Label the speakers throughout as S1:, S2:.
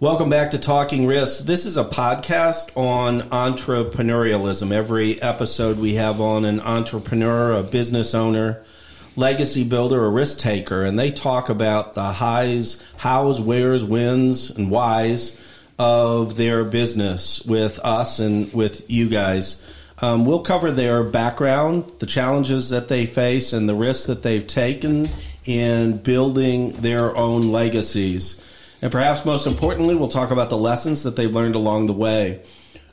S1: Welcome back to Talking Risks. This is a podcast on entrepreneurialism. Every episode we have on an entrepreneur, a business owner, legacy builder, a risk taker, and they talk about the highs, hows, wheres, wins, and whys of their business with us and with you guys. Um, we'll cover their background, the challenges that they face, and the risks that they've taken in building their own legacies. And perhaps most importantly, we'll talk about the lessons that they've learned along the way.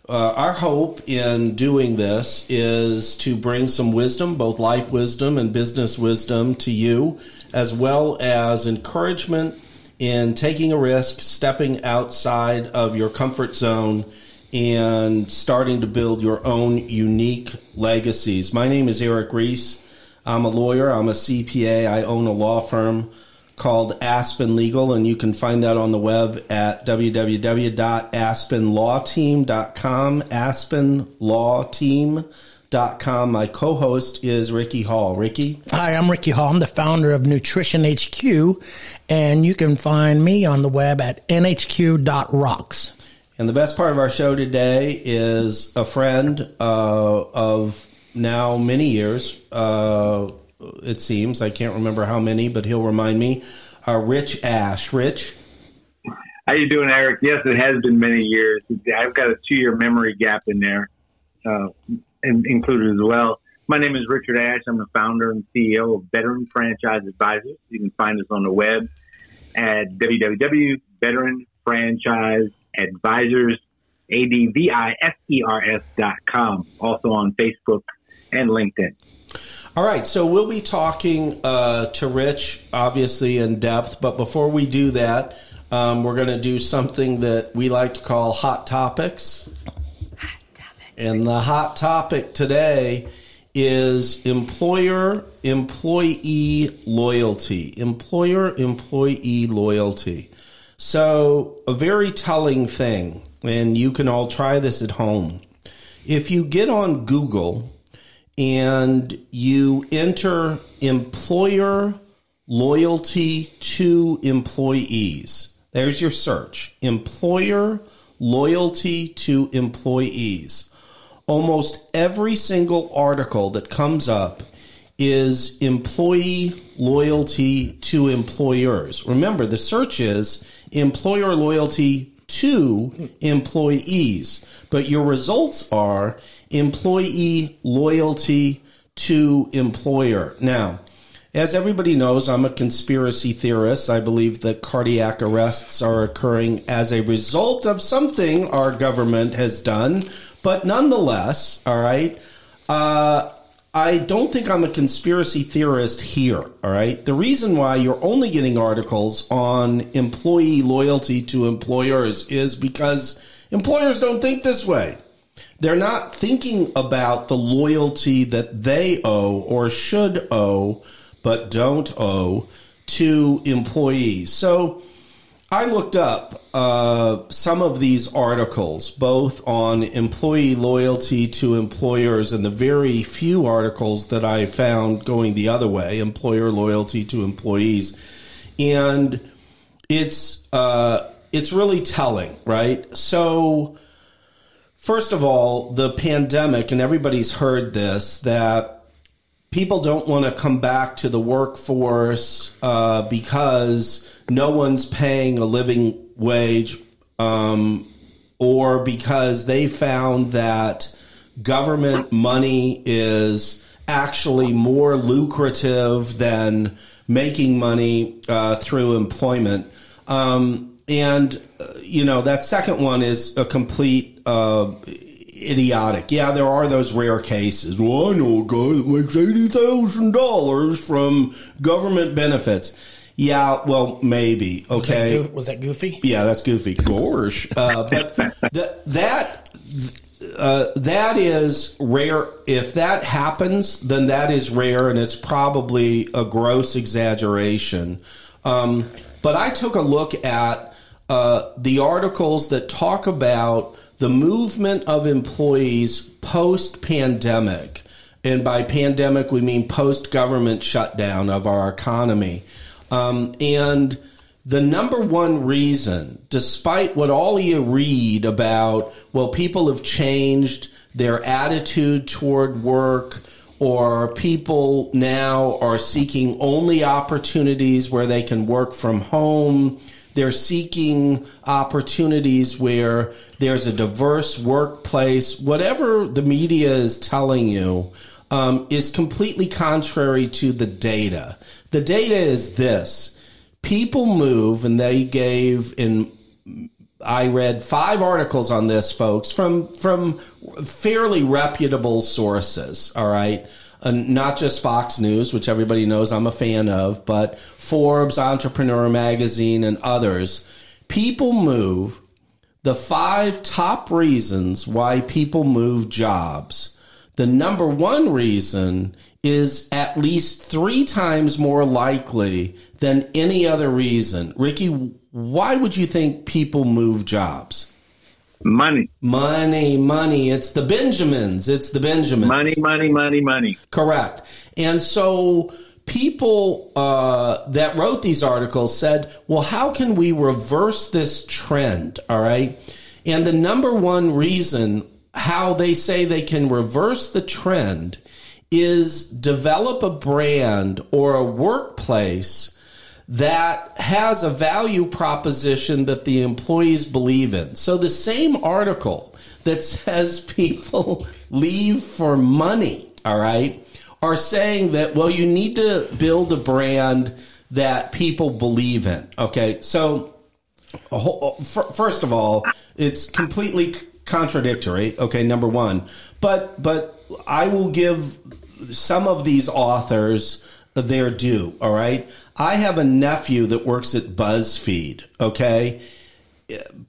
S1: Uh, our hope in doing this is to bring some wisdom, both life wisdom and business wisdom, to you, as well as encouragement in taking a risk, stepping outside of your comfort zone, and starting to build your own unique legacies. My name is Eric Reese. I'm a lawyer, I'm a CPA, I own a law firm called Aspen Legal, and you can find that on the web at www.aspenlawteam.com. Aspenlawteam.com. My co host is Ricky Hall. Ricky?
S2: Hi, I'm Ricky Hall. I'm the founder of Nutrition HQ, and you can find me on the web at nhq.rocks.
S1: And the best part of our show today is a friend uh, of now many years. Uh, it seems. I can't remember how many, but he'll remind me. Uh, Rich Ash. Rich?
S3: How you doing, Eric? Yes, it has been many years. I've got a two-year memory gap in there, uh, included as well. My name is Richard Ash. I'm the founder and CEO of Veteran Franchise Advisors. You can find us on the web at www.veteranfranchiseadvisors, A-D-V-I-S-E-R-S dot com. Also on Facebook and LinkedIn.
S1: All right, so we'll be talking uh, to Rich, obviously, in depth. But before we do that, um, we're going to do something that we like to call hot topics. Hot topics. And the hot topic today is employer employee loyalty. Employer employee loyalty. So, a very telling thing, and you can all try this at home. If you get on Google and you enter employer loyalty to employees. There's your search employer loyalty to employees. Almost every single article that comes up is employee loyalty to employers. Remember, the search is employer loyalty to employees, but your results are employee loyalty to employer. Now, as everybody knows, I'm a conspiracy theorist. I believe that cardiac arrests are occurring as a result of something our government has done. But nonetheless, all right, uh, I don't think I'm a conspiracy theorist here, all right? The reason why you're only getting articles on employee loyalty to employers is because employers don't think this way. They're not thinking about the loyalty that they owe or should owe, but don't owe to employees. So I looked up uh, some of these articles, both on employee loyalty to employers and the very few articles that I found going the other way, employer loyalty to employees. And it's, uh, it's really telling, right? So, First of all, the pandemic, and everybody's heard this, that people don't want to come back to the workforce uh, because no one's paying a living wage um, or because they found that government money is actually more lucrative than making money uh, through employment. Um, and, uh, you know, that second one is a complete uh, idiotic. Yeah, there are those rare cases. Well, I know a guy that makes eighty thousand dollars from government benefits. Yeah, well, maybe. Okay,
S2: was that, was that goofy?
S1: Yeah, that's goofy. Gosh, uh, but th- that uh, that is rare. If that happens, then that is rare, and it's probably a gross exaggeration. Um, but I took a look at uh, the articles that talk about the movement of employees post pandemic, and by pandemic we mean post government shutdown of our economy, um, and the number one reason, despite what all you read about, well, people have changed their attitude toward work, or people now are seeking only opportunities where they can work from home. They're seeking opportunities where there's a diverse workplace. Whatever the media is telling you um, is completely contrary to the data. The data is this people move, and they gave in. I read five articles on this, folks, from from fairly reputable sources. All right, uh, not just Fox News, which everybody knows I'm a fan of, but Forbes, Entrepreneur Magazine, and others. People move. The five top reasons why people move jobs. The number one reason is at least three times more likely than any other reason. Ricky, why would you think people move jobs?
S3: Money.
S1: Money, money. It's the Benjamins. It's the Benjamins.
S3: Money, money, money, money.
S1: Correct. And so people uh, that wrote these articles said, well, how can we reverse this trend? All right. And the number one reason how they say they can reverse the trend is develop a brand or a workplace that has a value proposition that the employees believe in. So the same article that says people leave for money, all right, are saying that, well, you need to build a brand that people believe in. Okay. So, first of all, it's completely contradictory. Okay. Number one, but, but I will give some of these authors their due. All right. I have a nephew that works at BuzzFeed. Okay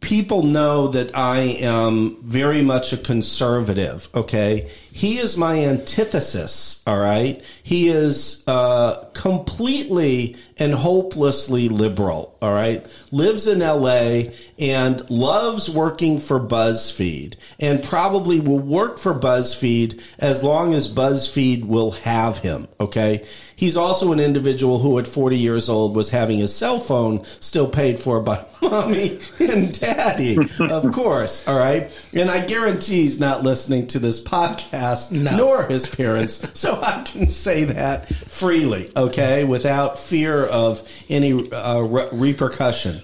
S1: people know that I am very much a conservative. Okay, he is my antithesis. All right, he is uh, completely and hopelessly liberal. All right, lives in L.A. and loves working for BuzzFeed, and probably will work for BuzzFeed as long as BuzzFeed will have him. Okay, he's also an individual who, at 40 years old, was having his cell phone still paid for by mommy and daddy, of course. All right. And I guarantee he's not listening to this podcast, no. nor his parents. So I can say that freely, okay, without fear of any uh, re- repercussion.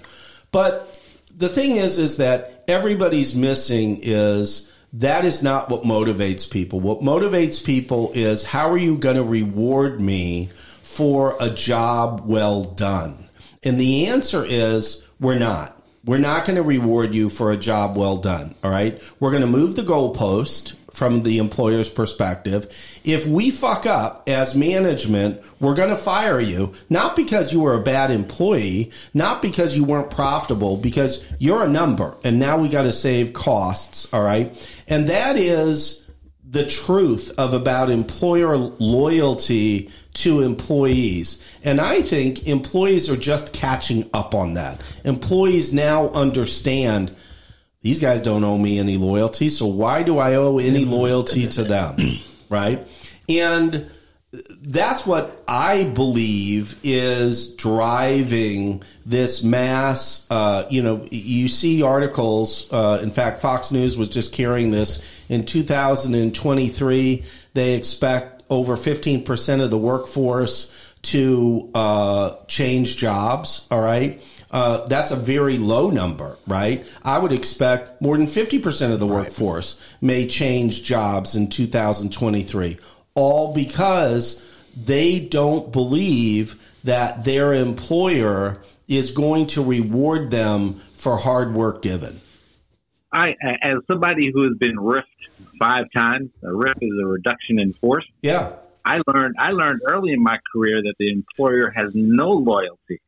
S1: But the thing is, is that everybody's missing is that is not what motivates people. What motivates people is how are you going to reward me for a job well done? And the answer is we're not. We're not going to reward you for a job well done. All right. We're going to move the goalpost from the employer's perspective. If we fuck up as management, we're going to fire you, not because you were a bad employee, not because you weren't profitable, because you're a number and now we got to save costs. All right. And that is the truth of about employer loyalty to employees. And I think employees are just catching up on that. Employees now understand these guys don't owe me any loyalty, so why do I owe any loyalty to them? Right? And that's what I believe is driving this mass. Uh, you know, you see articles. Uh, in fact, Fox News was just carrying this in 2023. They expect over 15 percent of the workforce to uh, change jobs. All right. Uh, that's a very low number, right? I would expect more than 50% of the workforce may change jobs in 2023, all because they don't believe that their employer is going to reward them for hard work given.
S3: I, as somebody who has been riffed five times, a riff is a reduction in force.
S1: Yeah.
S3: I learned I learned early in my career that the employer has no loyalty.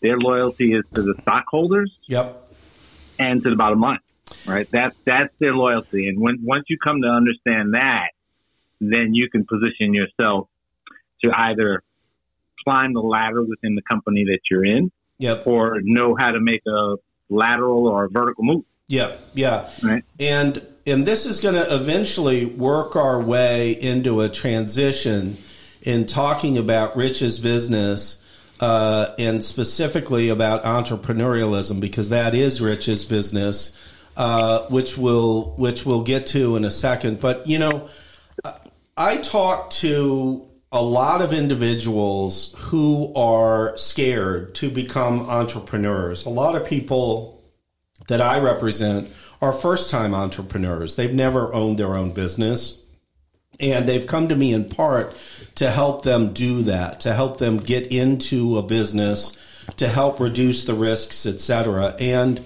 S3: Their loyalty is to the stockholders.
S1: Yep.
S3: And to the bottom line. Right? That's that's their loyalty. And when once you come to understand that, then you can position yourself to either climb the ladder within the company that you're in,
S1: yep.
S3: or know how to make a lateral or a vertical move.
S1: Yeah, yeah,
S3: right.
S1: And and this is going to eventually work our way into a transition in talking about Rich's business uh, and specifically about entrepreneurialism because that is Rich's business, uh, which we'll which we'll get to in a second. But you know, I talk to a lot of individuals who are scared to become entrepreneurs. A lot of people that I represent are first time entrepreneurs. They've never owned their own business. And they've come to me in part to help them do that, to help them get into a business, to help reduce the risks, etc. And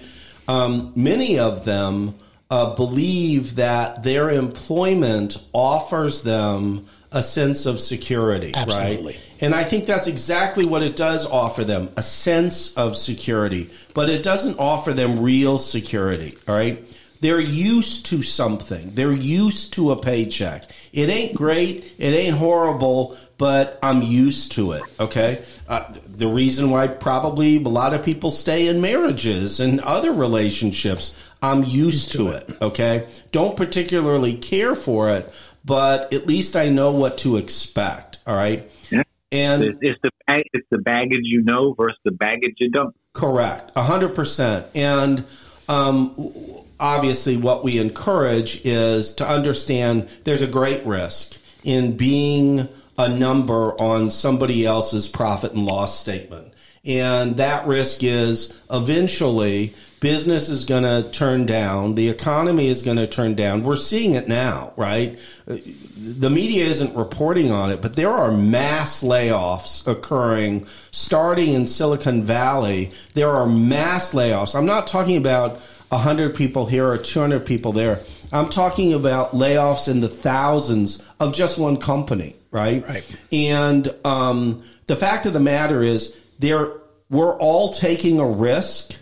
S1: um, many of them uh, believe that their employment offers them a sense of security,
S2: Absolutely.
S1: right? And I think that's exactly what it does offer them a sense of security, but it doesn't offer them real security, all right? They're used to something. They're used to a paycheck. It ain't great. It ain't horrible, but I'm used to it. Okay. Uh, the reason why probably a lot of people stay in marriages and other relationships, I'm used to it. Okay. Don't particularly care for it, but at least I know what to expect. All right.
S3: Yeah.
S1: And
S3: It's, it's the it's the baggage you know versus the baggage you don't.
S1: Correct, a hundred percent. And um, obviously, what we encourage is to understand there's a great risk in being a number on somebody else's profit and loss statement. And that risk is eventually business is going to turn down, the economy is going to turn down. We're seeing it now, right? The media isn't reporting on it, but there are mass layoffs occurring starting in Silicon Valley. There are mass layoffs. I'm not talking about 100 people here or 200 people there. I'm talking about layoffs in the thousands of just one company, right?
S2: Right.
S1: And um, the fact of the matter is, there we're all taking a risk,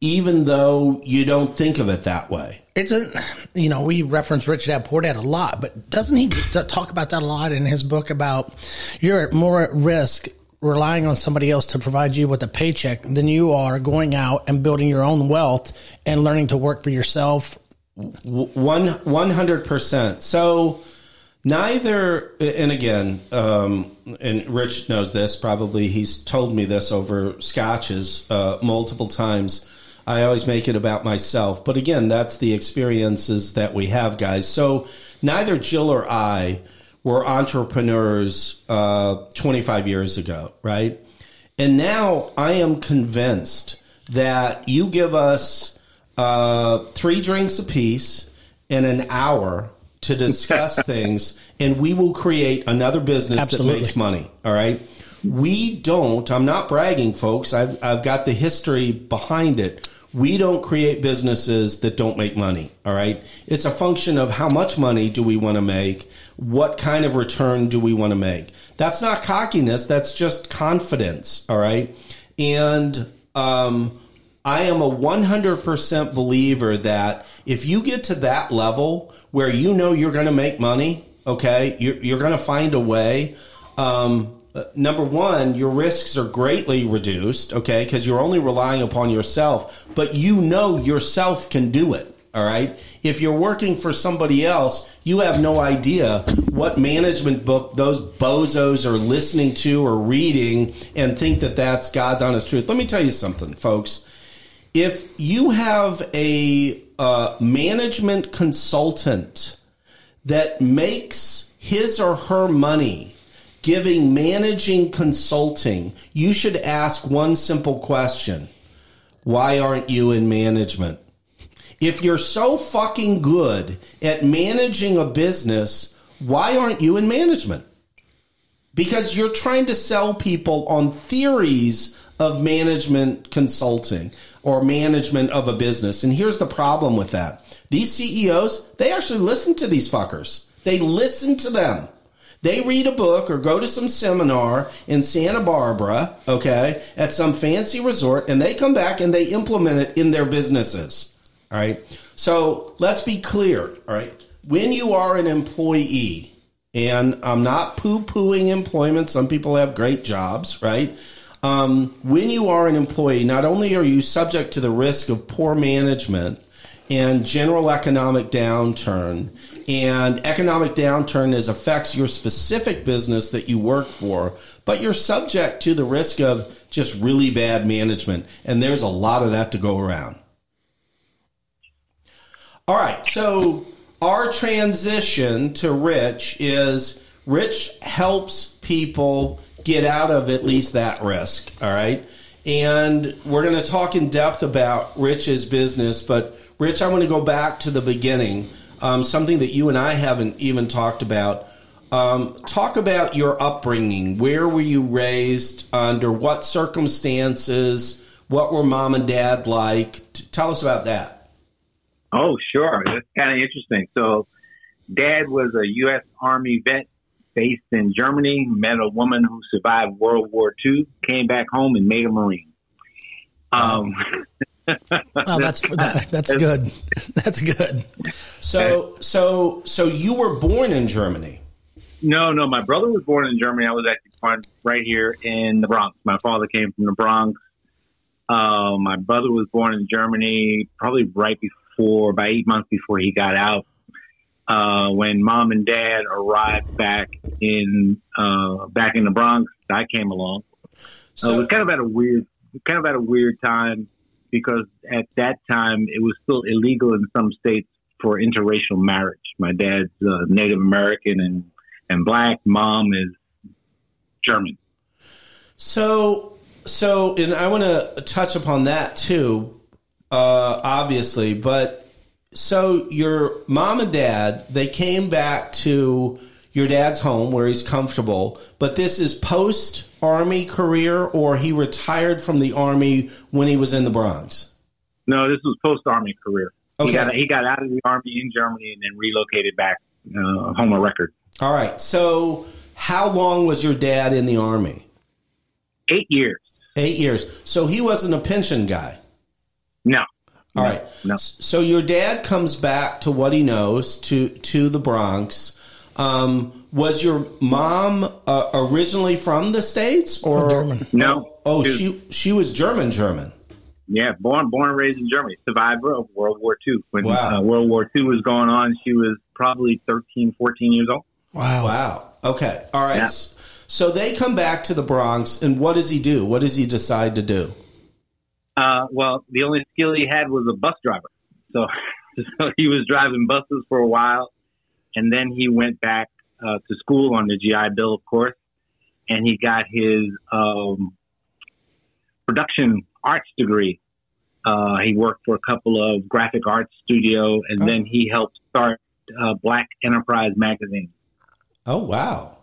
S1: even though you don't think of it that way.
S2: Isn't you know we reference Rich Dad Poor Dad a lot, but doesn't he talk about that a lot in his book about you're more at risk relying on somebody else to provide you with a paycheck than you are going out and building your own wealth and learning to work for yourself.
S1: One one hundred percent. So neither, and again, um, and Rich knows this. Probably he's told me this over scotches uh, multiple times. I always make it about myself, but again, that's the experiences that we have, guys. So neither Jill or I were entrepreneurs uh, 25 years ago, right? And now I am convinced that you give us uh, three drinks apiece in an hour to discuss things, and we will create another business
S2: Absolutely.
S1: that makes money. All right. We don't, I'm not bragging, folks. I've, I've got the history behind it. We don't create businesses that don't make money. All right. It's a function of how much money do we want to make? What kind of return do we want to make? That's not cockiness. That's just confidence. All right. And, um, I am a 100% believer that if you get to that level where you know you're going to make money, okay, you're, you're going to find a way. Um, uh, number one, your risks are greatly reduced, okay, because you're only relying upon yourself, but you know yourself can do it. All right. If you're working for somebody else, you have no idea what management book those bozos are listening to or reading and think that that's God's honest truth. Let me tell you something, folks if you have a uh, management consultant that makes his or her money giving managing consulting, you should ask one simple question Why aren't you in management? If you're so fucking good at managing a business, why aren't you in management? Because you're trying to sell people on theories of management consulting or management of a business. And here's the problem with that. These CEOs, they actually listen to these fuckers. They listen to them. They read a book or go to some seminar in Santa Barbara, okay, at some fancy resort, and they come back and they implement it in their businesses. All right. So let's be clear. All right. When you are an employee, and I'm not poo pooing employment, some people have great jobs, right? Um, when you are an employee, not only are you subject to the risk of poor management, and general economic downturn. And economic downturn is affects your specific business that you work for, but you're subject to the risk of just really bad management. And there's a lot of that to go around. All right. So our transition to Rich is Rich helps people get out of at least that risk. All right. And we're going to talk in depth about Rich's business. But, Rich, I want to go back to the beginning, um, something that you and I haven't even talked about. Um, talk about your upbringing. Where were you raised? Under what circumstances? What were mom and dad like? Tell us about that.
S3: Oh, sure. That's kind of interesting. So, dad was a U.S. Army vet based in Germany, met a woman who survived World War II, came back home and made a Marine. Um,
S2: oh, that's that, that's good. That's good.
S1: So, so, so you were born in Germany.
S3: No, no, my brother was born in Germany. I was actually born right here in the Bronx. My father came from the Bronx. Uh, my brother was born in Germany, probably right before for about eight months before he got out. Uh, when mom and dad arrived back in uh, back in the Bronx, I came along. So uh, it was kind of at a weird, kind of at a weird time because at that time it was still illegal in some states for interracial marriage. My dad's uh, Native American and and black. Mom is German.
S1: So, so, and I want to touch upon that too uh, obviously. But so your mom and dad, they came back to your dad's home where he's comfortable, but this is post army career or he retired from the army when he was in the Bronx?
S3: No, this was post army career. Okay. He got, he got out of the army in Germany and then relocated back uh, home a record.
S1: All right. So, how long was your dad in the army?
S3: Eight years.
S1: Eight years. So he wasn't a pension guy.
S3: No.
S1: All right. no, So your dad comes back to what he knows to to the Bronx. Um, was your mom uh, originally from the states or
S2: oh, German?
S3: No.
S1: Oh, she, she she was German. German.
S3: Yeah, born born and raised in Germany. Survivor of World War II. When wow. uh, World War II was going on, she was probably 13, 14 years old.
S1: Wow. Wow. Okay. All right. Yeah. So they come back to the Bronx, and what does he do? What does he decide to do?
S3: Uh, well, the only skill he had was a bus driver. So, so he was driving buses for a while, and then he went back uh, to school on the GI Bill, of course, and he got his um, production arts degree. Uh, he worked for a couple of graphic arts studio, and oh. then he helped start uh, Black Enterprise magazine.
S1: Oh wow!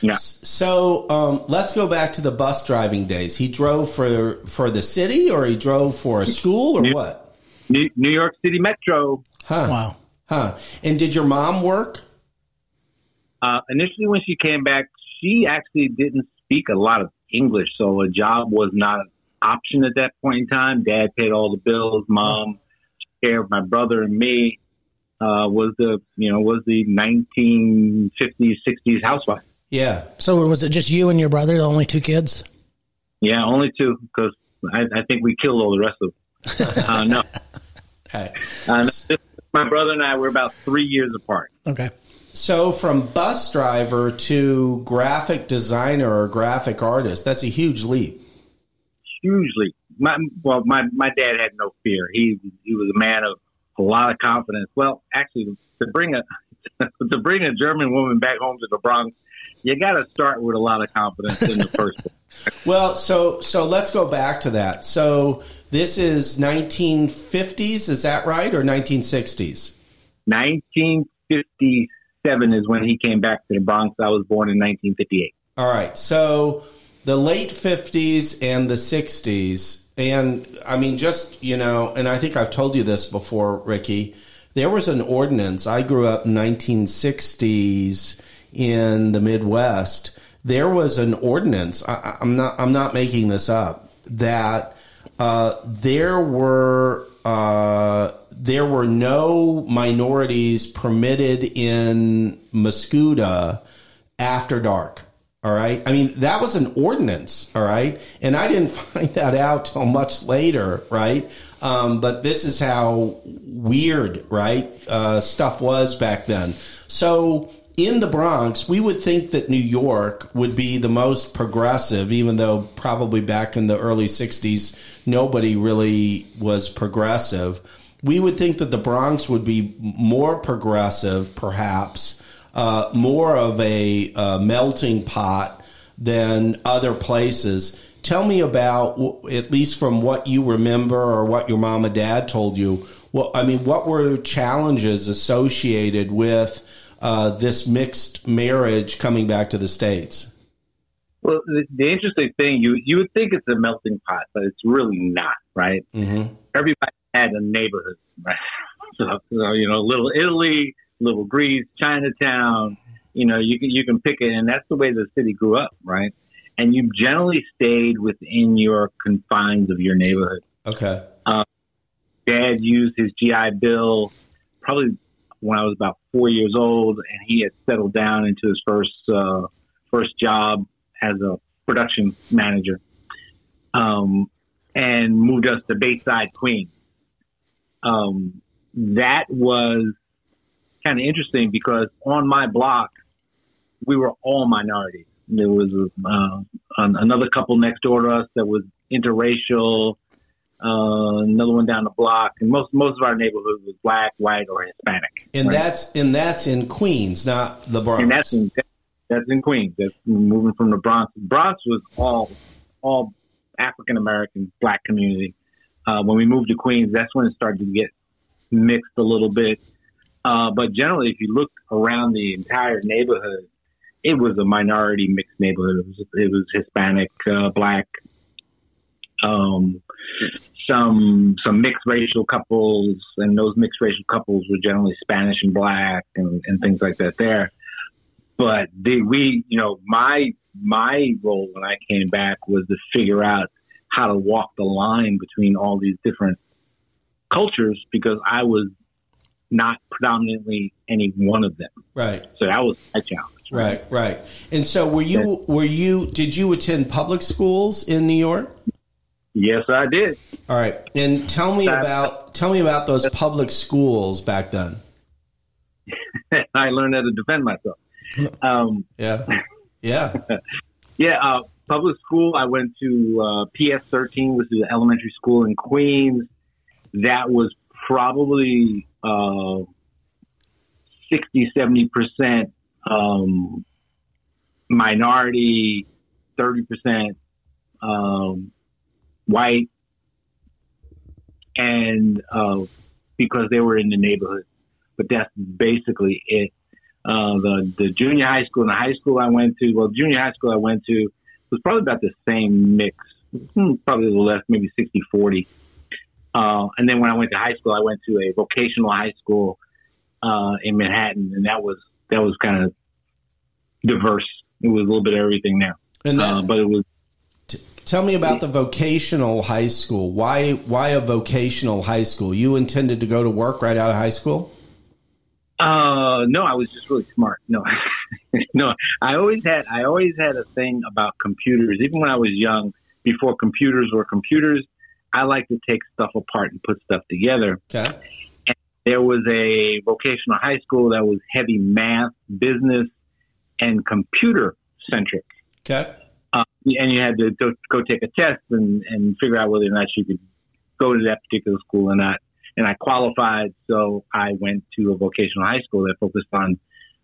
S3: Yeah.
S1: So um, let's go back to the bus driving days. He drove for for the city, or he drove for a school, or
S3: New,
S1: what?
S3: New, New York City Metro.
S1: Huh.
S2: Wow.
S1: Huh. And did your mom work?
S3: Uh, initially, when she came back, she actually didn't speak a lot of English, so a job was not an option at that point in time. Dad paid all the bills. Mom took care of my brother and me. Uh, was the you know was the 1950s 60s housewife.
S1: Yeah.
S2: So was it just you and your brother, the only two kids?
S3: Yeah, only two, because I, I, think we killed all the rest of them. uh, no.
S1: Okay.
S3: Uh, my brother and I were about three years apart.
S2: Okay.
S1: So from bus driver to graphic designer or graphic artist, that's a huge leap.
S3: Hugely. My, well, my, my dad had no fear. He he was a man of a lot of confidence. Well, actually, to bring a to bring a German woman back home to the Bronx you got to start with a lot of confidence in the first place.
S1: well, so so let's go back to that. So this is 1950s, is that right, or 1960s?
S3: 1957 is when he came back to the Bronx. I was born in 1958.
S1: All right, so the late 50s and the 60s, and I mean, just you know, and I think I've told you this before, Ricky. There was an ordinance. I grew up in 1960s in the Midwest, there was an ordinance. I, am not. I'm not making this up. That uh, there were uh, there were no minorities permitted in Mascoutah after dark. All right. I mean, that was an ordinance. All right. And I didn't find that out till much later. Right. Um, but this is how weird, right? Uh, stuff was back then. So in the Bronx, we would think that New York would be the most progressive, even though probably back in the early 60s, nobody really was progressive. We would think that the Bronx would be more progressive, perhaps uh, more of a uh, melting pot than other places. Tell me about, at least from what you remember or what your mom and dad told you. Well, I mean, what were challenges associated with uh, this mixed marriage coming back to the states?
S3: Well, the, the, interesting thing you you would think it's a melting pot, but it's really not, right? Mm-hmm. Everybody had a neighborhood, right? So, so you know, little Italy, Little Greece, Chinatown. You know, you can you can pick it, and that's the way the city grew up, right? And you generally stayed within your confines of your neighborhood.
S1: Okay.
S3: Um, Dad used his GI Bill probably when I was about four years old, and he had settled down into his first uh, first job as a production manager, um, and moved us to Bayside, Queens. Um, that was kind of interesting because on my block, we were all minorities. There was uh, another couple next door to us that was interracial. Uh, another one down the block, and most most of our neighborhood was black, white, or Hispanic.
S1: And right? that's and that's in Queens, not the Bronx.
S3: And that's in that's in Queens. That's moving from the Bronx. Bronx was all all African American black community. Uh, when we moved to Queens, that's when it started to get mixed a little bit. Uh, but generally, if you look around the entire neighborhood, it was a minority mixed neighborhood. It was, it was Hispanic, uh, black, um, some some mixed racial couples, and those mixed racial couples were generally Spanish and black, and, and things like that. There, but the, we, you know, my my role when I came back was to figure out how to walk the line between all these different cultures because I was not predominantly any one of them.
S1: Right.
S3: So that was my challenge.
S1: Right, right. right. And so were you were you did you attend public schools in New York?
S3: Yes, I did.
S1: All right. And tell me about tell me about those public schools back then.
S3: I learned how to defend myself.
S1: Um, yeah. Yeah.
S3: yeah, uh, public school I went to uh, PS 13 which is an elementary school in Queens. That was probably uh, 60, 70% um, minority, 30% um, white, and uh, because they were in the neighborhood. But that's basically it. Uh, the the junior high school and the high school I went to, well, junior high school I went to was probably about the same mix, hmm, probably a little less, maybe 60 40. Uh, and then when I went to high school, I went to a vocational high school uh, in Manhattan, and that was that was kind of diverse. It was a little bit of everything there, and that, uh, but it was.
S1: T- tell me about the vocational high school. Why why a vocational high school? You intended to go to work right out of high school?
S3: Uh, no, I was just really smart. No, no, I always had I always had a thing about computers. Even when I was young, before computers were computers, I like to take stuff apart and put stuff together.
S1: Okay.
S3: And there was a vocational high school that was heavy math, business, and computer centric.
S1: Okay.
S3: Uh, and you had to go, go take a test and, and figure out whether or not you could go to that particular school or not. And I qualified, so I went to a vocational high school that focused on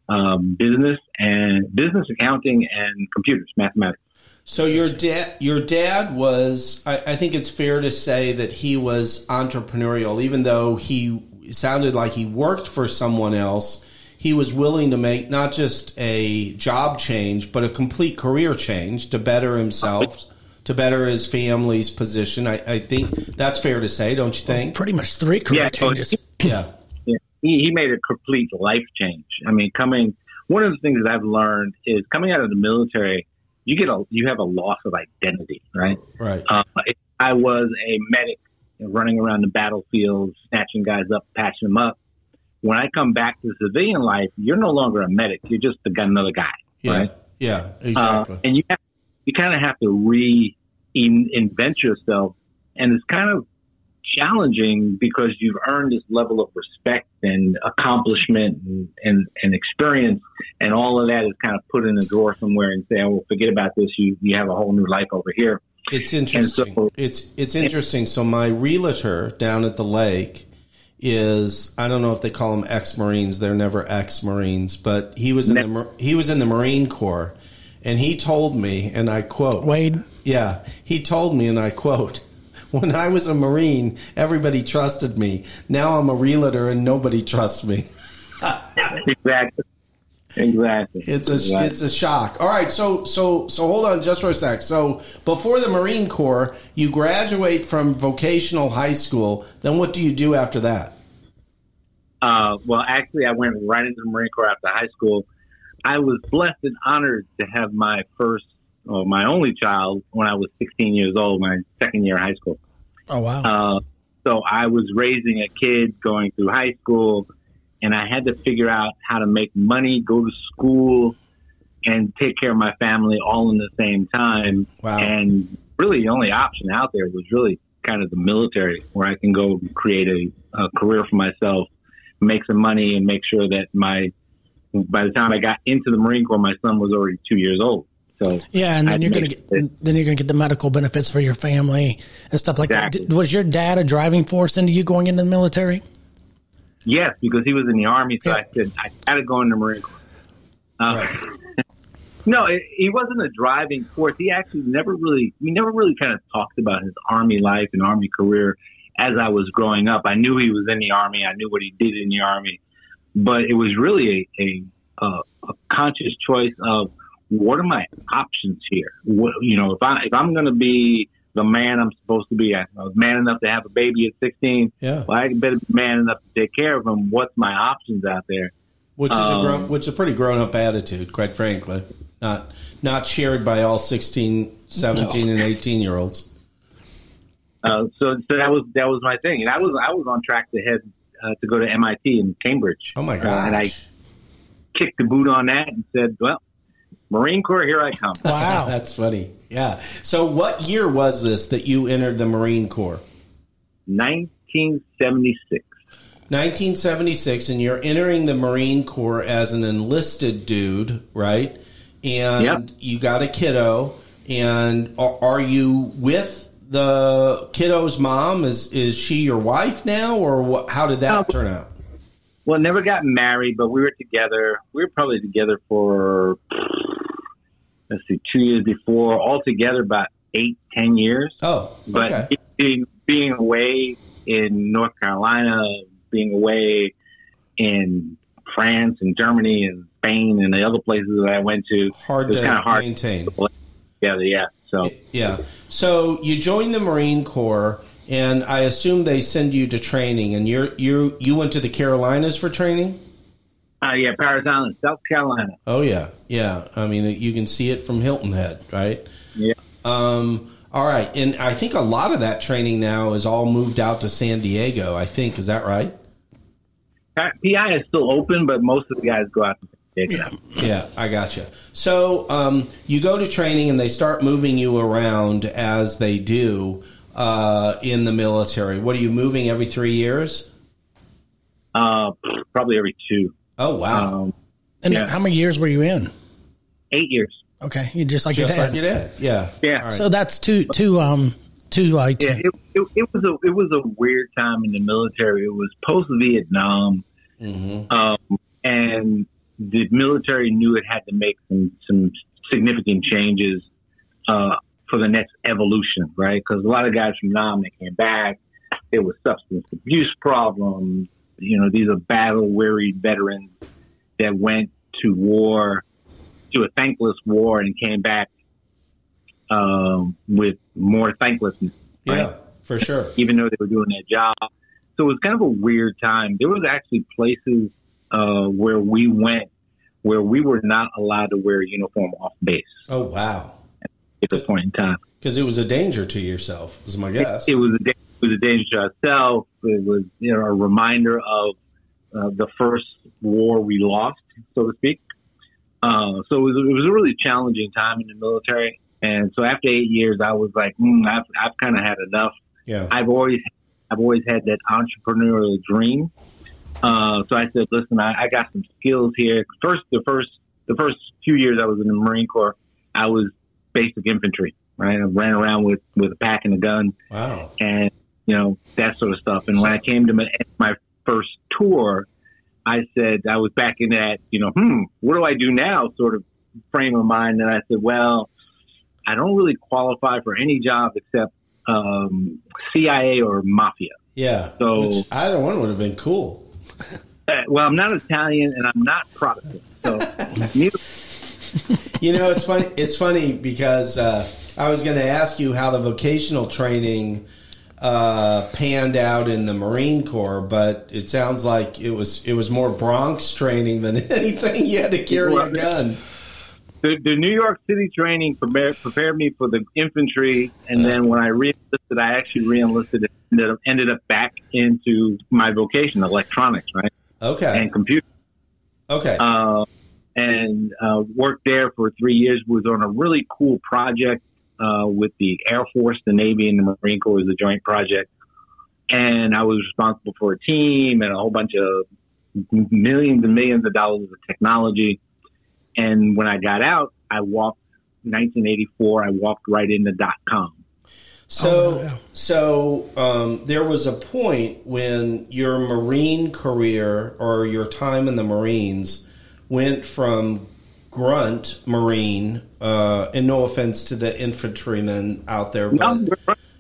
S3: um, business and business accounting and computers, mathematics.
S1: So your dad, your dad was. I, I, think it's fair to say that he was entrepreneurial, even though he sounded like he worked for someone else. He was willing to make not just a job change, but a complete career change to better himself, to better his family's position. I, I think that's fair to say, don't you think?
S2: Pretty much three career yeah, changes.
S1: yeah.
S3: yeah. He, he made a complete life change. I mean, coming. One of the things that I've learned is coming out of the military you get a you have a loss of identity, right?
S1: Right.
S3: Uh, I was a medic running around the battlefield, snatching guys up, patching them up. When I come back to civilian life, you're no longer a medic. You're just another guy,
S1: yeah.
S3: right?
S1: Yeah, exactly.
S3: Uh, and you have, you kind of have to reinvent yourself, and it's kind of challenging because you've earned this level of respect and accomplishment and, and, and experience, and all of that is kind of put in a drawer somewhere and say, "Oh, well, forget about this. You you have a whole new life over here."
S1: It's interesting. So, it's it's interesting. So my realtor down at the lake is I don't know if they call them ex Marines. They're never ex Marines, but he was in the he was in the Marine Corps, and he told me, and I quote
S2: Wade.
S1: Yeah, he told me, and I quote. When I was a Marine, everybody trusted me. Now I'm a realtor and nobody trusts me.
S3: exactly. Exactly.
S1: It's a
S3: exactly.
S1: it's a shock. All right, so so so hold on just for a sec. So before the Marine Corps, you graduate from vocational high school. Then what do you do after that?
S3: Uh, well, actually, I went right into the Marine Corps after high school. I was blessed and honored to have my first, or my only child when I was 16 years old, my second year of high school.
S2: Oh wow!
S3: Uh, so I was raising a kid going through high school and I had to figure out how to make money, go to school, and take care of my family all in the same time.
S1: Wow.
S3: And really, the only option out there was really kind of the military, where I can go create a, a career for myself, make some money, and make sure that my by the time I got into the Marine Corps, my son was already two years old. So
S2: yeah, and then you're gonna get then you're gonna get the medical benefits for your family and stuff like exactly. that. Was your dad a driving force into you going into the military?
S3: Yes, because he was in the army, so yeah. I said I got to go in the Marine Corps. Uh, right. no, he wasn't a driving force. He actually never really, we never really kind of talked about his army life and army career as I was growing up. I knew he was in the army. I knew what he did in the army, but it was really a a, a conscious choice of what are my options here. What, you know, if I if I'm going to be the man I'm supposed to be. I was man enough to have a baby at 16.
S1: Yeah.
S3: Well, I better be man enough to take care of him. What's my options out there?
S1: Which is um, a grown, which is a pretty grown up attitude, quite frankly. Not not shared by all 16, 17, no. and 18 year olds.
S3: Uh, so, so that was that was my thing, and I was I was on track to head uh, to go to MIT in Cambridge.
S1: Oh my god!
S3: Uh, and I kicked the boot on that and said, "Well, Marine Corps, here I come."
S1: Wow, that's funny. Yeah. So, what year was this that you entered the Marine Corps?
S3: 1976.
S1: 1976, and you're entering the Marine Corps as an enlisted dude, right? And
S3: yep.
S1: you got a kiddo, and are, are, you with the kiddo's mom? Is is she your wife now, or what, how did that uh, turn out?
S3: Well, never got married, but we were together. We were probably together for let's see, two years before, altogether about eight, ten years.
S1: Oh,
S3: okay. But being, being away in North Carolina, being away in France and Germany and Spain and the other places that I went to,
S1: hard
S3: it was
S1: to
S3: kind of hard to
S1: maintain.
S3: Yeah, yeah. So
S1: yeah. So you joined the Marine Corps, and I assume they send you to training, and you're you you went to the Carolinas for training.
S3: Uh, yeah, Parris Island, South Carolina.
S1: Oh yeah, yeah. I mean, you can see it from Hilton Head, right?
S3: Yeah.
S1: Um, all right, and I think a lot of that training now is all moved out to San Diego. I think is that right?
S3: PI is still open, but most of the guys go out to San Diego.
S1: Yeah, I got you. So um, you go to training, and they start moving you around as they do uh, in the military. What are you moving every three years?
S3: Uh, probably every two.
S1: Oh wow! Um,
S2: and yeah. how many years were you in?
S3: Eight years.
S2: Okay, you just like
S1: just
S2: your dad.
S1: Like your dad. Yeah.
S3: Yeah.
S2: Right. So that's two two um two like
S3: yeah. It, it, it, was a it was a weird time in the military. It was post Vietnam, mm-hmm. um, and the military knew it had to make some some significant changes uh, for the next evolution, right? Because a lot of guys from Nam that came back, there was substance abuse problems you know, these are battle weary veterans that went to war, to a thankless war, and came back um, with more thanklessness.
S1: Right? Yeah, for sure.
S3: Even though they were doing their job. So it was kind of a weird time. There was actually places uh, where we went where we were not allowed to wear a uniform off base.
S1: Oh, wow.
S3: At the point in time.
S1: Because it was a danger to yourself, was my guess.
S3: It, it was a danger was a danger to ourselves. It was you know a reminder of uh, the first war we lost, so to speak. Uh, so it was, it was a really challenging time in the military. And so after eight years, I was like, mm, I've, I've kind of had enough.
S1: Yeah.
S3: I've always, I've always had that entrepreneurial dream. Uh, so I said, listen, I, I got some skills here. First, the first, the first few years I was in the Marine Corps, I was basic infantry, right? I ran around with, with a pack and a gun
S1: Wow.
S3: and, you know, that sort of stuff. And when I came to my, my first tour, I said, I was back in that, you know, hmm, what do I do now sort of frame of mind. And I said, well, I don't really qualify for any job except um, CIA or mafia.
S1: Yeah.
S3: So-
S1: either one would have been cool.
S3: Uh, well, I'm not Italian and I'm not Protestant. So
S1: You know, it's funny. It's funny because uh, I was going to ask you how the vocational training uh, panned out in the Marine Corps, but it sounds like it was it was more Bronx training than anything. You had to carry a gun.
S3: The, the New York City training prepared, prepared me for the infantry. And then when I re-enlisted, I actually re-enlisted and ended up, ended up back into my vocation, electronics, right?
S1: Okay.
S3: And computer.
S1: Okay.
S3: uh, and uh, worked there for three years. Was on a really cool project uh, with the Air Force, the Navy, and the Marine Corps. Was a joint project, and I was responsible for a team and a whole bunch of millions and millions of dollars of technology. And when I got out, I walked. 1984, I walked right into dot com.
S1: So,
S2: Oh, yeah.
S1: so um, there was a point when your Marine career or your time in the Marines went from grunt Marine, uh, and no offense to the infantrymen out there, but
S3: No,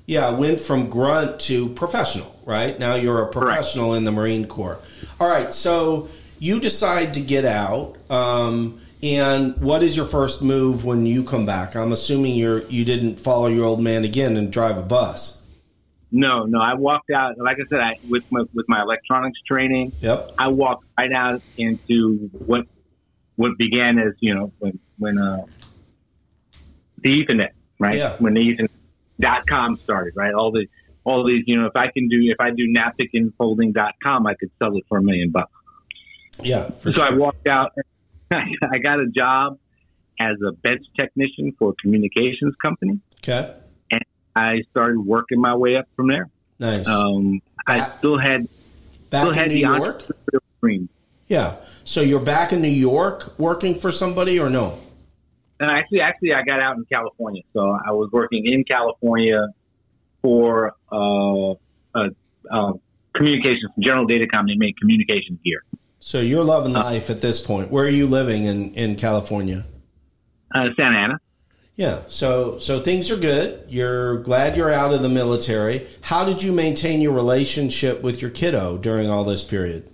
S1: yeah, went from grunt to professional. Right now, you're a professional in the Marine Corps. All right, so you decide to get out. Um, and what is your first move when you come back? I'm assuming you're you didn't follow your old man again and drive a bus.
S3: No, no. I walked out. Like I said, I with my with my electronics training.
S1: Yep.
S3: I walked right out into what what began as you know when when uh, the Ethernet, right?
S1: Yeah.
S3: When the Ethernet dot com started, right? All the all these, you know, if I can do if I do napkin folding dot com, I could sell it for a million bucks.
S1: Yeah. For
S3: so I walked out. I got a job as a bench technician for a communications company.
S1: Okay.
S3: And I started working my way up from there.
S1: Nice.
S3: Um, I still had
S1: back
S3: still
S1: in New York.
S3: dream.
S1: Yeah. So you're back in New York working for somebody or no?
S3: And actually, actually, I got out in California, so I was working in California for uh, uh, uh, communications, General data company made communications gear.
S1: So you're loving life at this point. Where are you living in in California?
S3: Uh, Santa Ana.
S1: Yeah. So so things are good. You're glad you're out of the military. How did you maintain your relationship with your kiddo during all this period?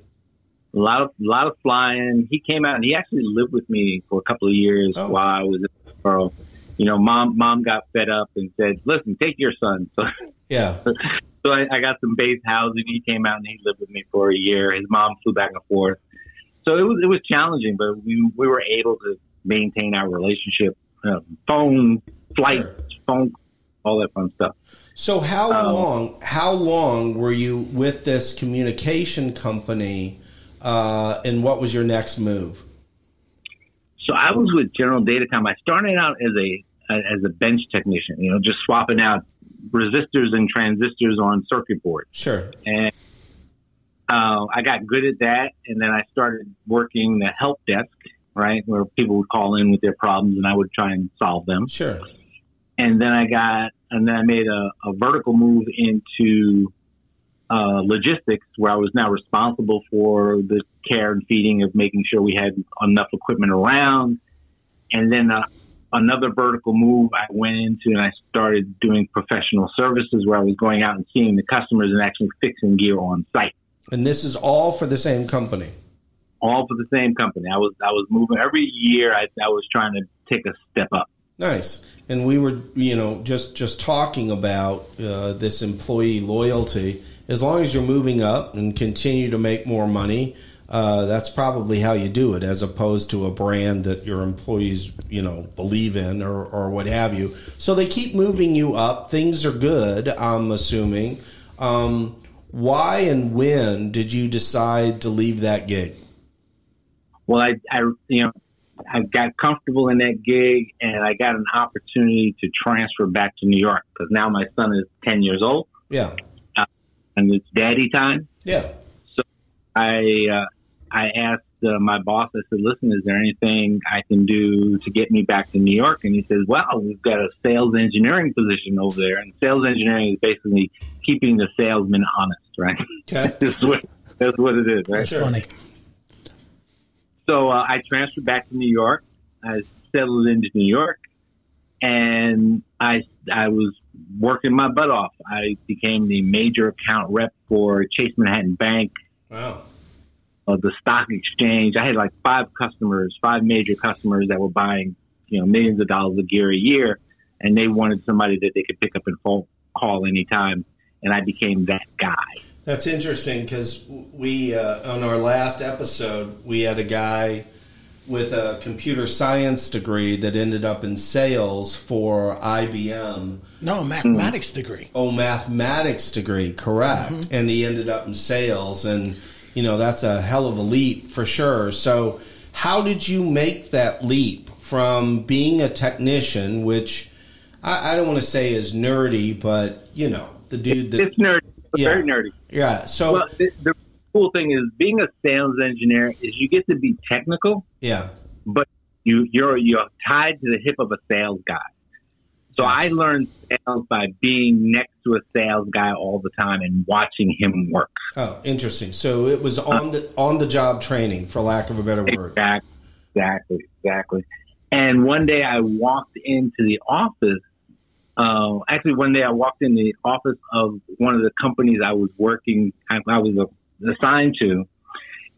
S3: A lot of a lot of flying. He came out and he actually lived with me for a couple of years
S1: Oh.
S3: while I was in Pearl. You know, mom mom got fed up and said, "Listen, take your son." So
S1: Yeah.
S3: so I, I got some base housing. He came out and he lived with me for a year. His mom flew back and forth. So it was it was challenging, but we we were able to maintain our relationship. Uh, phone, flights, phone, all that fun stuff.
S1: So how
S3: Um,
S1: long how long were you with this communication company uh, and what was your next move?
S3: So I was with General Datacom. I started out as a as a bench technician. You know, just swapping out resistors and transistors on circuit boards.
S1: Sure.
S3: and uh, I got good at that. And then I started working the help desk, right, where people would call in with their problems, and I would try and solve them.
S1: Sure.
S3: And then I got, and then I made a, a vertical move into uh, logistics, where I was now responsible for the care and feeding of making sure we had enough equipment around. And then uh, another vertical move I went into, and I started doing professional services, where I was going out and seeing the customers and actually fixing gear on site
S1: And this is all for the same company.
S3: all for the same company. I was I was moving every year. I, I was trying to take a step up.
S1: Nice. And we were, you know, just just talking about uh, this employee loyalty. As long as you're moving up and continue to make more money, uh, that's probably how you do it, as opposed to a brand that your employees, you know, believe in or, or what have you. So they keep moving you up. Things are good. I'm assuming. Um, why and when did you decide to leave that gig?
S3: Well, I, I you know I got comfortable in that gig, and I got an opportunity to transfer back to New York because now my son is ten years old.
S1: Yeah.
S3: Uh, and it's daddy time.
S1: Yeah.
S3: So I uh, I asked uh, my boss. I said, "Listen, is there anything I can do to get me back to New York?" And he says, "Well, we've got a sales engineering position over there, and sales engineering is basically keeping the salesman honest, right?
S1: Okay.
S3: that's, what, that's what it is, right?
S2: That's funny.
S3: So uh, I transferred back to New York. I settled into New York, and I I was working my butt off. I became the major account rep for Chase Manhattan Bank,
S1: Wow.
S3: Uh, the stock exchange. I had like five customers, five major customers that were buying you know millions of dollars of gear a year, and they wanted somebody that they could pick up and phone call anytime, and I became that guy.
S1: That's interesting because we uh, on our last episode we had a guy with a computer science degree that ended up in sales for IBM.
S2: No, mathematics degree.
S1: Oh, mathematics degree, correct. And he ended up in sales, and you know that's a hell of a leap for sure. So, how did you make that leap from being a technician, which I, I don't want to say is nerdy, but you know the dude that
S3: It's nerdy, it's
S1: Yeah.
S3: very nerdy.
S1: yeah. So
S3: Well, the, the cool thing is being a sales engineer is you get to be technical,
S1: yeah,
S3: but you you're you're tied to the hip of a sales guy. So I learned sales by being next to a sales guy all the time and watching him work.
S1: Oh, interesting. So it was on the on the job training, for lack of a better word.
S3: Exactly, exactly, exactly. And one day I walked into the office. Uh, actually, one day I walked in the office of one of the companies I was working, I, I was assigned to,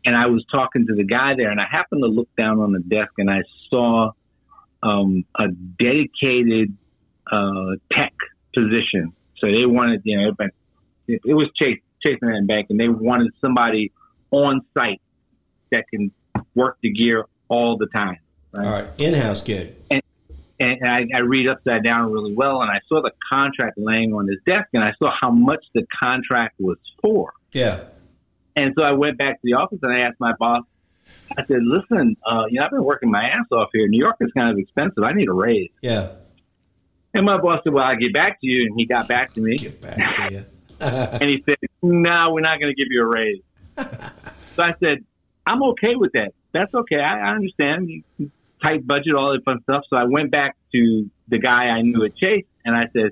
S3: and I was talking to the guy there, and I happened to look down on the desk and I saw um, a dedicated uh, tech position. So they wanted, you know, it, it was Chase Chase Manhattan Bank, and they wanted somebody on site that can work the gear all the time.
S1: All right, in-house gig.
S3: And I, I read upside down really well, and I saw the contract laying on his desk, and I saw how much the contract was for.
S1: Yeah,
S3: And so I went back to the office and I asked my boss. I said, "Listen, uh, you know, I've been working my ass off here. New York is kind of expensive. I need a raise."
S1: yeah.
S3: And my boss said, "Well, I'll get back to you." And he got back to me,
S1: Get back to you.
S3: and he said, "No, we're not going to give you a raise." so I said, "I'm okay with that. That's okay. I, I understand. Tight budget, all that fun stuff." So I went back to the guy I knew at Chase, and I said,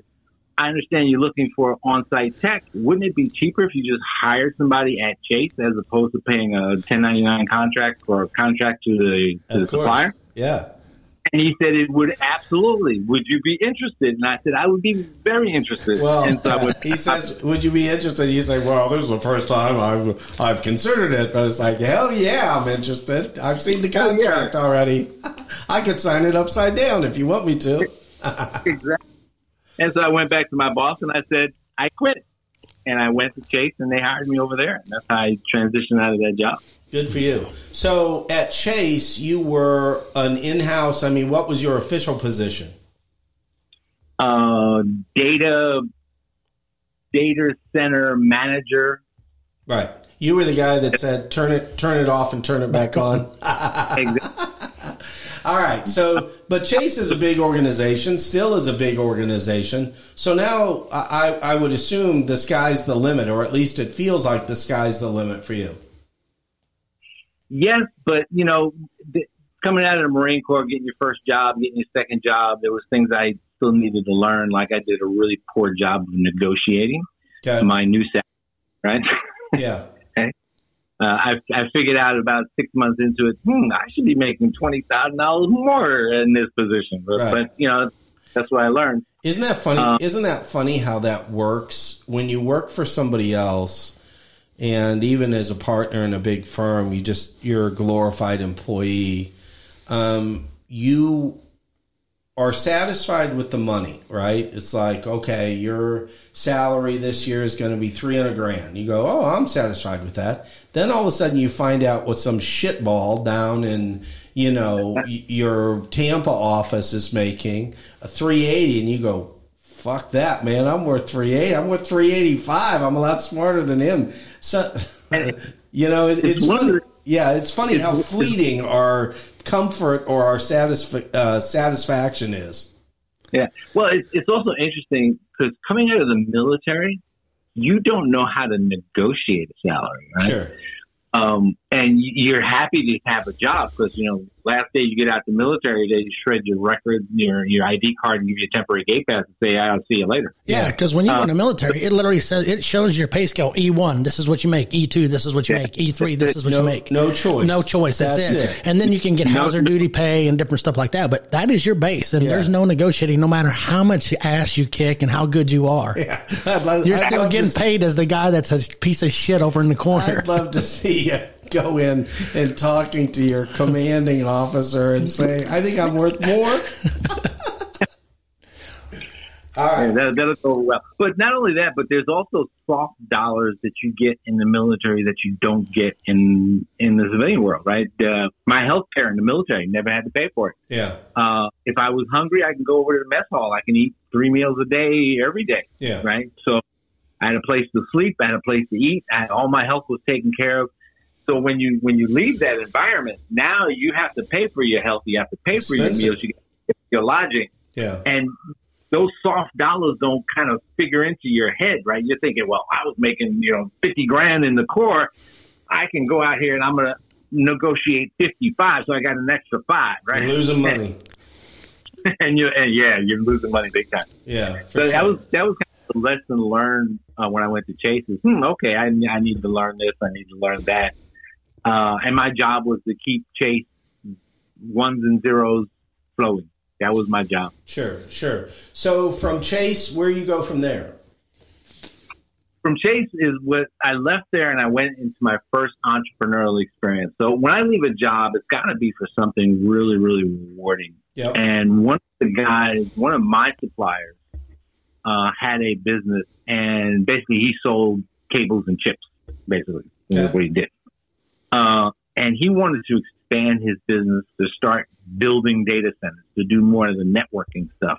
S3: "I understand you're looking for on-site tech. Wouldn't it be cheaper if you just hired somebody at Chase as opposed to paying a 1099 contract or a contract to the, to the supplier?"
S1: Yeah.
S3: And he said it would absolutely. Would you be interested? And I said I would be very interested.
S1: Well,
S3: and so I would,
S1: he says, "Would you be interested?" You say, "Well, this is the first time I've I've considered it," but it's like, hell yeah, I'm interested. I've seen the contract already. I could sign it upside down if you want me to.
S3: exactly. And so I went back to my boss and I said I quit. And I went to Chase and they hired me over there. And that's how I transitioned out of that job.
S1: Good for you. So at Chase, you were an in-house. I mean, what was your official position?
S3: Uh, data, data center manager.
S1: Right. You were the guy that said, "Turn it, turn it off, and turn it back on."
S3: Exactly.
S1: All right. So, but Chase is a big organization, still is a big organization. So now I, I would assume the sky's the limit, or at least it feels like the sky's the limit for you.
S3: Yes, but you know, coming out of the Marine Corps, getting your first job, getting your second job, there was things I still needed to learn. Like I did a really poor job of negotiating
S1: Okay.
S3: my new salary. Right.
S1: Yeah.
S3: Uh, I, I figured out about six months into it, hmm, I should be making twenty thousand dollars more in this position. But,
S1: Right.
S3: but you know, that's what I learned.
S1: Isn't that funny?
S3: Um,
S1: Isn't that funny how that works when you work for somebody else, and even as a partner in a big firm, you just you're a glorified employee. Um, you are satisfied with the money, right? It's like, okay, your salary this year is going to be 300 grand. You go, oh, I'm satisfied with that. Then all of a sudden you find out what some shitball down in, you know, your Tampa office is making a 380 and you go, fuck that, man. I'm worth 380. I'm worth 385. I'm a lot smarter than him. So, you know, it, it's,
S3: It's
S1: funny. Yeah, it's funny how fleeting our comfort or our satisf- uh, satisfaction is.
S3: Yeah. Well, it's, it's also interesting because coming out of the military, you don't know how to negotiate a salary, right?
S1: Sure.
S3: Um, and you're happy to have a job because you know last day you get out the military, they shred your record, your your ID card, and give you a temporary gate pass and say, "I'll see you later."
S2: Yeah, because when you
S3: Uh,
S2: go in the military, it literally says it shows your pay scale. E one, this is what you make. E two, this is what you
S3: Yeah.
S2: make. E three, this is what
S1: No-
S2: you make.
S1: no choice.
S2: No choice. That's,
S1: That's
S2: it.
S1: it.
S2: And then you can get
S3: No-
S2: hazard duty pay and different stuff like that. But that is your base, and
S1: Yeah.
S2: there's no negotiating. No matter how much ass you kick and how good you are,
S1: Yeah, love-
S2: you're still
S1: love to
S2: getting
S1: see-
S2: paid as the guy that's a piece of shit over in the corner.
S1: I'd love to see you go in and talking to your commanding officer and say, "I think I'm worth more." All
S3: Yeah, that, that'll go well. But not only that, but there's also soft dollars that you get in the military that you don't get in in the civilian world, right? Uh, my health care in the military never had to pay for it.
S1: Yeah.
S3: Uh, if I was hungry, I can go over to the mess hall. I can eat three meals a day every day,
S1: Yeah.
S3: right? So I had a place to sleep. I had a place to eat. I all my health was taken care of. So when you when you leave that environment, now you have to pay for your health. You have to pay for your meals. You get your lodging
S1: Yeah.
S3: and those soft dollars don't kind of figure into your head, right? You're thinking, well, I was making, you know, 50 grand in the Corps. I can go out here and I'm going to negotiate 55. So I got an extra five, right?
S1: You're losing money.
S3: and you and yeah, you're losing money big time.
S1: Yeah.
S3: So
S1: for
S3: that was, that was kind of the lesson learned uh, when I went to Chase is, hmm, okay, I, I need to learn this. I need to learn that. Uh, and my job was to keep Chase ones and zeros flowing. That was my job.
S1: Sure, sure. So from Chase, where you go from there?
S3: from Chase is what I left there and I went into my first entrepreneurial experience. So when I leave a job, it's got to be for something really, really rewarding.
S1: Yep.
S3: And one of the guys, one of my suppliers, uh, had a business and basically he sold cables and chips, basically,
S1: Okay.
S3: what he did. Uh, and he wanted to expand his business to start building data centers, to do more of the networking stuff.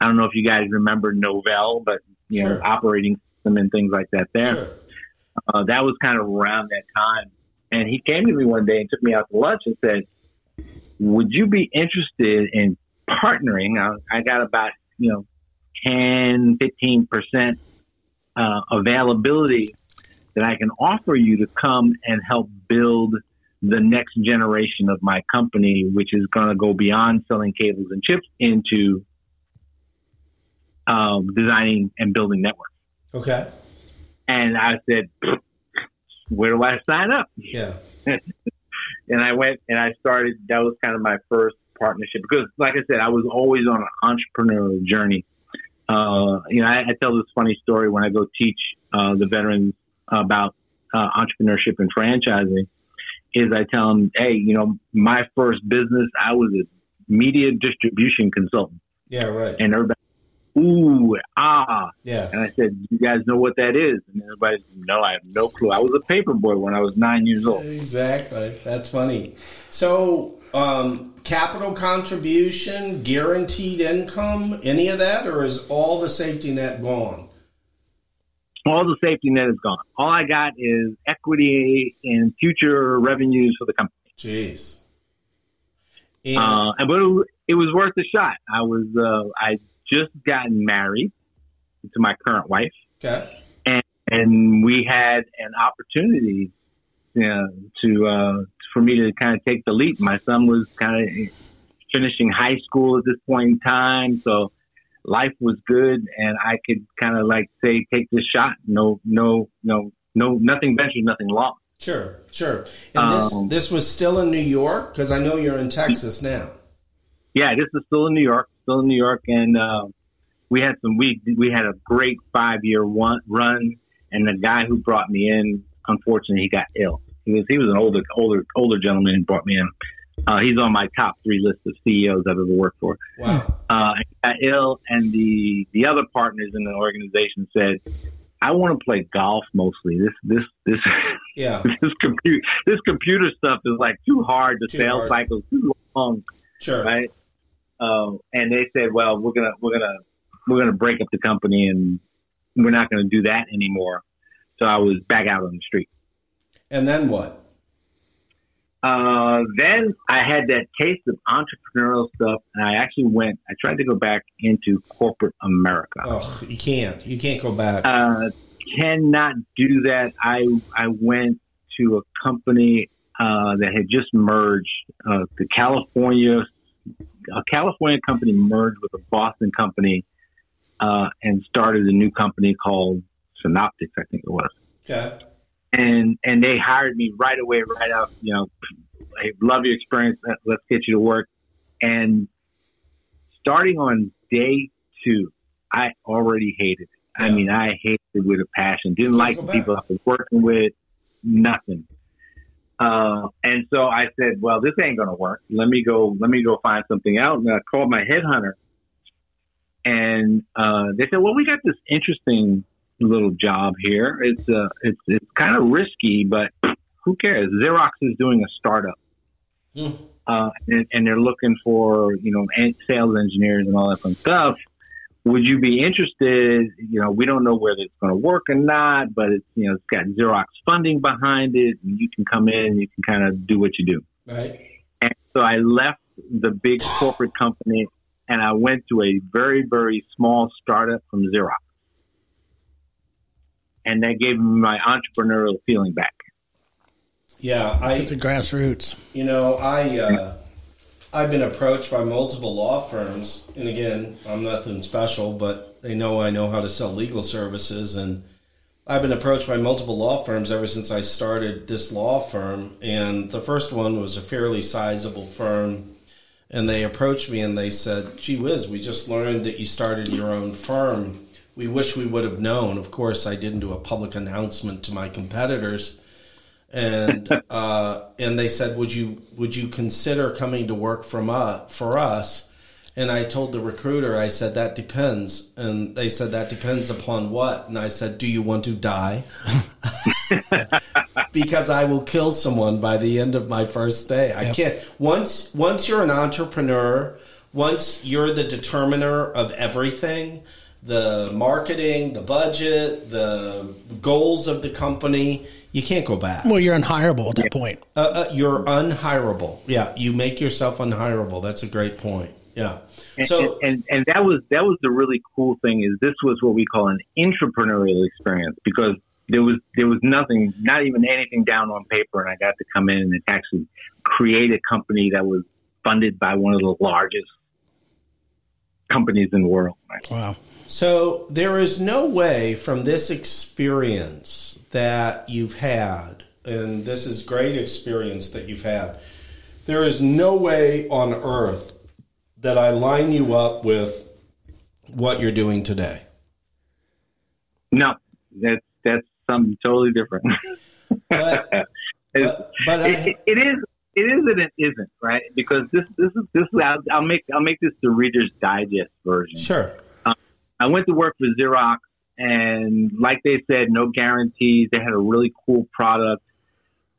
S3: I don't know if you guys remember Novell, but, you know, operating system and things like that there
S1: Sure.
S3: uh, that was kind of around that time. And he came to me one day and took me out to lunch and said, "Would you be interested in partnering?" I, I got about you know 10, 15 percent uh, availability that I can offer you to come and help build the next generation of my company, which is going to go beyond selling cables and chips into um, designing and building networks.
S1: Okay.
S3: And I said, where do I sign up?
S1: Yeah.
S3: And I went and I started, that was kind of my first partnership because, like I said, I was always on an entrepreneurial journey. Uh, you know, I, I tell this funny story when I go teach uh, the veterans about uh, entrepreneurship and franchising. Is I tell them, hey, you know, my first business, I was a media distribution consultant,
S1: Yeah. Right.
S3: and everybody, ooh, ah,
S1: Yeah.
S3: and I said, "You guys know what that is?" And everybody, "No, I have no clue." I was a paper boy when I was nine years old.
S1: Exactly. That's funny. So, um, capital contribution, guaranteed income, any of that, or is all the safety net gone?
S3: All the safety net is gone. All I got is equity and future revenues for the company.
S1: Jeez. And,
S3: Uh, and but it, it was worth a shot. I was uh, I just gotten married to my current wife,
S1: okay.
S3: and we had an opportunity you know, to uh, for me to kind of take the leap. My son was kind of finishing high school at this point in time, so life was good, and I could kind of like say, take this shot. No, no, no, no, nothing ventured, nothing lost.
S1: Sure. Sure. And this
S3: Um,
S1: this was still in New York because I know you're in Texas now.
S3: Yeah, this is still in New York, still in New York, and uh, we had some we we had a great five year one run, and the guy who brought me in, unfortunately, he got ill. He was he was an older older older gentleman who brought me in. Uh, he's on my top three list of CEOs I've ever worked for.
S1: Wow.
S3: Uh, got ill, and the the other partners in the organization said, "I want to play golf mostly. This this this
S1: Yeah.
S3: this computer this computer stuff is like too hard. The
S1: Too
S3: sales
S1: hard.
S3: cycle too long."
S1: Sure.
S3: right? Um, and they said, "Well, we're gonna we're gonna we're gonna break up the company, and we're not gonna do that anymore." So I was back out on the street.
S1: And then what?
S3: Uh, then I had that taste of entrepreneurial stuff, and I actually went. I tried to go back into corporate America.
S1: Oh, you can't. You can't go back.
S3: Uh, cannot do that. I I went to a company uh, that had just merged. Uh, the California a California company merged with a Boston company uh, and started a new company called Synoptics, I think it was.
S1: Okay.
S3: And and they hired me right away, right out. You know, I love your experience. Let's get you to work. And starting on day two, I already hated it. Yeah. I mean, I hated it with a passion. Didn't like the people I was working with. Nothing. Uh, and so I said, well, this ain't going to work. Let me go, let me go find something out. And I called my headhunter and, uh, they said, well, we got this interesting little job here. It's, uh, it's, it's kind of risky, but who cares? Xerox is doing a startup. Mm. Uh, and, and, they're looking for, you know, sales engineers and all that fun stuff would you be interested? You know, we don't know whether it's going to work or not, but it's you know it's got Xerox funding behind it, and you can come in and you can kind of do what you do.
S1: Right.
S3: And so I left the big corporate company and I went to a very very small startup from Xerox, and that gave me my entrepreneurial feeling back.
S1: Yeah, I.
S2: It's a grassroots.
S1: You know, I. Uh, I've been approached by multiple law firms, and again, I'm nothing special, but they know I know how to sell legal services, and I've been approached by multiple law firms ever since I started this law firm. And the first one was a fairly sizable firm, and they approached me and they said, "Gee whiz, we just learned that you started your own firm. We wish we would have known." Of course, I didn't do a public announcement to my competitors and uh, and they said, "Would you would you consider coming to work from uh, for us?" And I told the recruiter, I said, "That depends." And they said, "That depends upon what?" And I said, "Do you want to die?" because I will kill someone by the end of my first day. I can't once once you're an entrepreneur, once you're the determiner of everything the marketing, the budget, the goals of the company, you can't go back.
S2: Well, you're unhireable at that point.
S1: Uh, uh, you're unhireable. Yeah, you make yourself unhireable. That's a great point. Yeah.
S3: So and, and, and that was that was the really cool thing is this was what we call an entrepreneurial experience because there was there was nothing, not even anything down on paper, and I got to come in and actually create a company that was funded by one of the largest companies in the world.
S2: Wow.
S1: So there is no way from this experience that you've had, and this is great experience that you've had. There is no way on earth that I line you up with what you're doing today.
S3: No, that's that's something totally different.
S1: But, but, but
S3: it, it is it is and it isn't right because this this is this is I'll, I'll make I'll make this the Reader's Digest version.
S1: Sure.
S3: I went to work for Xerox, and like they said, no guarantees. They had a really cool product,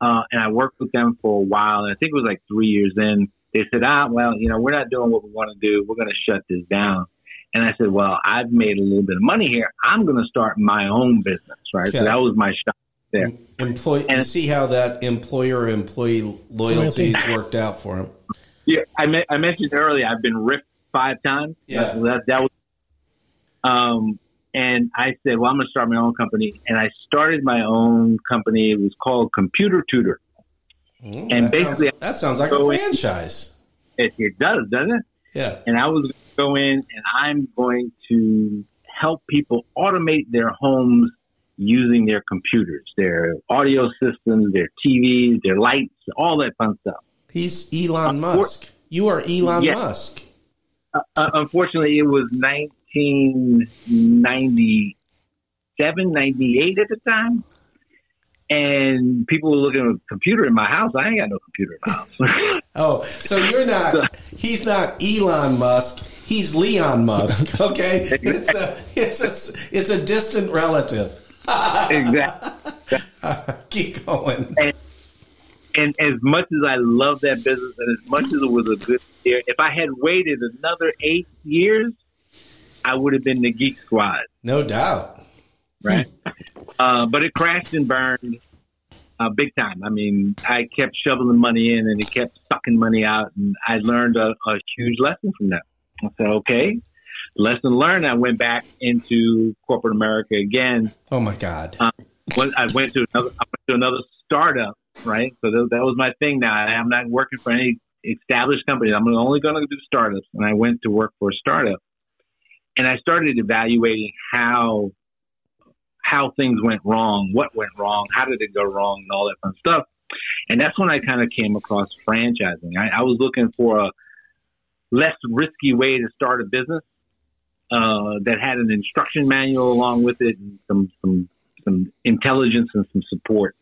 S3: uh, and I worked with them for a while. And I think it was like three years in. They said, "Ah, well, you know, we're not doing what we want to do. We're going to shut this down." And I said, "Well, I've made a little bit of money here. I'm going to start my own business." Right. Okay. So that was my shot there.
S1: Employee, and see how that employer-employee loyalties worked out for him.
S3: Yeah, I, me- I mentioned earlier. I've been riffed five times.
S1: Yeah,
S3: that, that was um, and I said, well, I'm going to start my own company. And I started my own company. It was called Computer Tutor.
S1: Mm, and that basically, sounds, that sounds like a franchise.
S3: It, it, does, doesn't it?
S1: Yeah.
S3: And I was going to go in and I'm going to help people automate their homes using their computers, their audio systems, their TVs, their lights, all that fun stuff.
S1: He's Elon uh, Musk. You are Elon
S3: yeah.
S1: Musk.
S3: Uh, unfortunately, it was 1997, 98 at the time. And people were looking at a computer in my house. I ain't got no computer in my house.
S1: oh, so you're not, he's not Elon Musk. He's Leon Musk. Okay. It's a, it's a, it's a distant relative.
S3: exactly.
S1: keep going.
S3: And, and as much as I love that business and as much as it was a good year, if I had waited another eight years, I would have been the Geek Squad.
S1: No doubt.
S3: Right. uh, but it crashed and burned. uh, big time. I mean, I kept shoveling money in and it kept sucking money out, and I learned a, a huge lesson from that. I said, okay, lesson learned. I went back into corporate America again.
S1: Oh my God!
S3: Um, I went to another, I went to another startup, right? So that, that was my thing. Now I'm not working for any established company. I'm only going to do startups, and I went to work for a startup, and I started evaluating how how things went wrong, what went wrong, how did it go wrong, and all that fun stuff. And that's when I kind of came across franchising. I, I was looking for a less risky way to start a business uh, that had an instruction manual along with it and some some some intelligence and some support.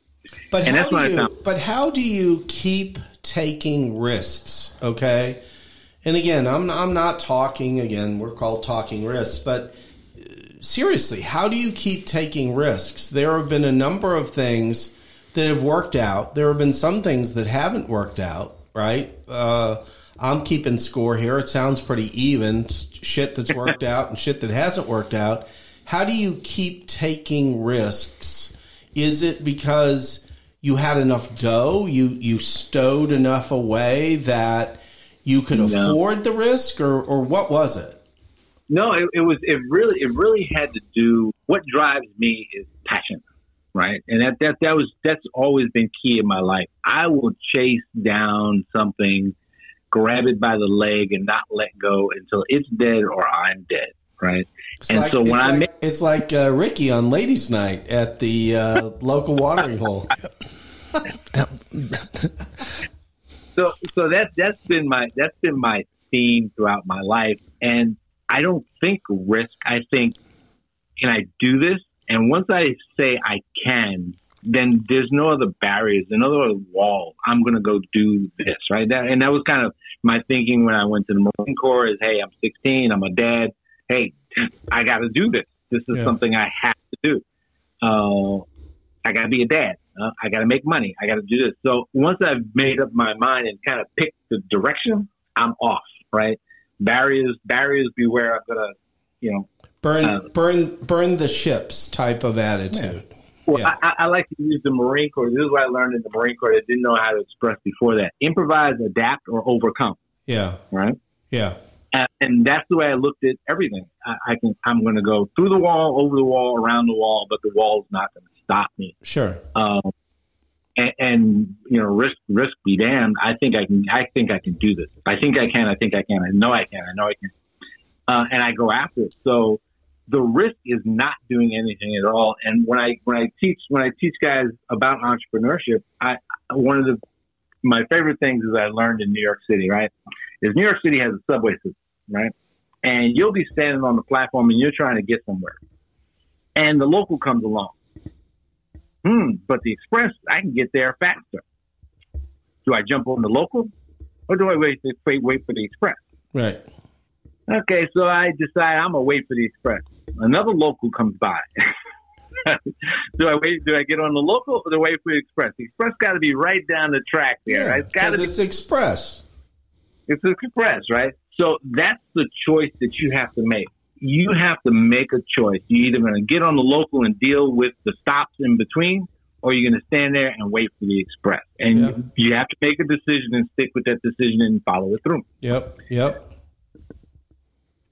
S1: But and how do you, But how do you keep taking risks? Okay, and again, I'm I'm not talking again. We're called talking risks, but uh, seriously, how do you keep taking risks? There have been a number of things that have worked out. There have been some things that haven't worked out. Right. Uh, I'm keeping score here. It sounds pretty even. Shit that's worked out and shit that hasn't worked out. How do you keep taking risks? Is it because you had enough dough, you you stowed enough away that you could no. afford the risk, or or what was it?
S3: No, it, it was it really it really had to do. What drives me is passion right? And that that that was that's always been key in my life. I will chase down something grab it by the leg and not let go until it's dead or I'm dead. Right.
S1: It's and like, so when I like, it's like uh, Ricky on ladies' night at the uh, local watering hole.
S3: so so that's that's been my that's been my theme throughout my life, and I don't think risk. I think can I do this? And once I say I can, then there's no other barriers, no other wall. I'm going to go do this, right? That, and that was kind of my thinking when I went to the Marine Corps is, hey, I'm 16, I'm a dad. Hey, I got to do this. This is yeah. something I have to do. Uh, I got to be a dad. Uh, I got to make money. I got to do this. So once I've made up my mind and kind of picked the direction, I'm off, right? Barriers, barriers beware. I'm to, you know,
S1: burn, uh, burn, burn the ships type of attitude.
S3: Yeah. Well, yeah. I, I, like to use the Marine Corps. This is what I learned in the Marine Corps. I didn't know how to express before that. Improvise, adapt, or overcome.
S1: Yeah.
S3: Right.
S1: Yeah.
S3: And, and that's the way I looked at everything. I, I can. I'm going to go through the wall, over the wall, around the wall, but the wall's not going to stop me.
S1: Sure.
S3: Um, and, and, you know, risk risk be damned. I think I can. I think I can do this. I think I can. I think I can. I know I can. I know I can. Uh, and I go after it. So the risk is not doing anything at all. And when I when I teach when I teach guys about entrepreneurship, I one of the my favorite things is I learned in New York City, right? Is New York City has a subway system, right? And you'll be standing on the platform and you're trying to get somewhere. And the local comes along. Hmm, but the express, I can get there faster. Do I jump on the local or do I wait, wait, wait for the express?
S1: Right.
S3: Okay, so I decide I'm gonna wait for the express. Another local comes by. do I wait? Do I get on the local or do I wait for the express? The express got to be right down the track there. Yeah, right? It's got to
S1: be. It's express.
S3: It's express, right? So that's the choice that you have to make. You have to make a choice. You're either going to get on the local and deal with the stops in between, or you're going to stand there and wait for the express. And yeah. you have to make a decision and stick with that decision and follow it through.
S1: Yep. Yep.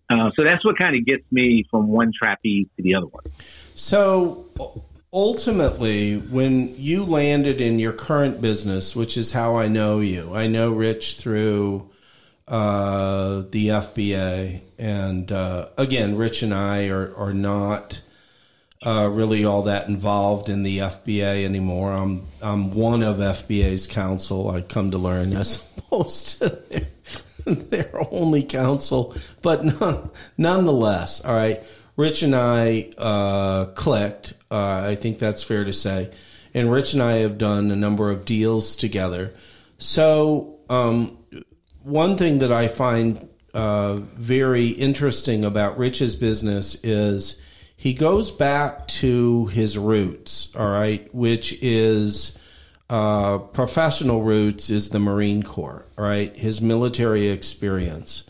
S3: Uh, so that's what kind of gets me from one trapeze to the other one.
S1: So ultimately, when you landed in your current business, which is how I know you, I know Rich through uh, the FBA, and uh, again, Rich and I are are not. Uh, really, all that involved in the FBA anymore. I'm I'm one of FBA's counsel. I come to learn as opposed to their only counsel, but none, nonetheless, all right. Rich and I uh, clicked. Uh, I think that's fair to say. And Rich and I have done a number of deals together. So, um, one thing that I find uh, very interesting about Rich's business is he goes back to his roots, all right, which is uh, professional roots is the Marine Corps, right? His military experience.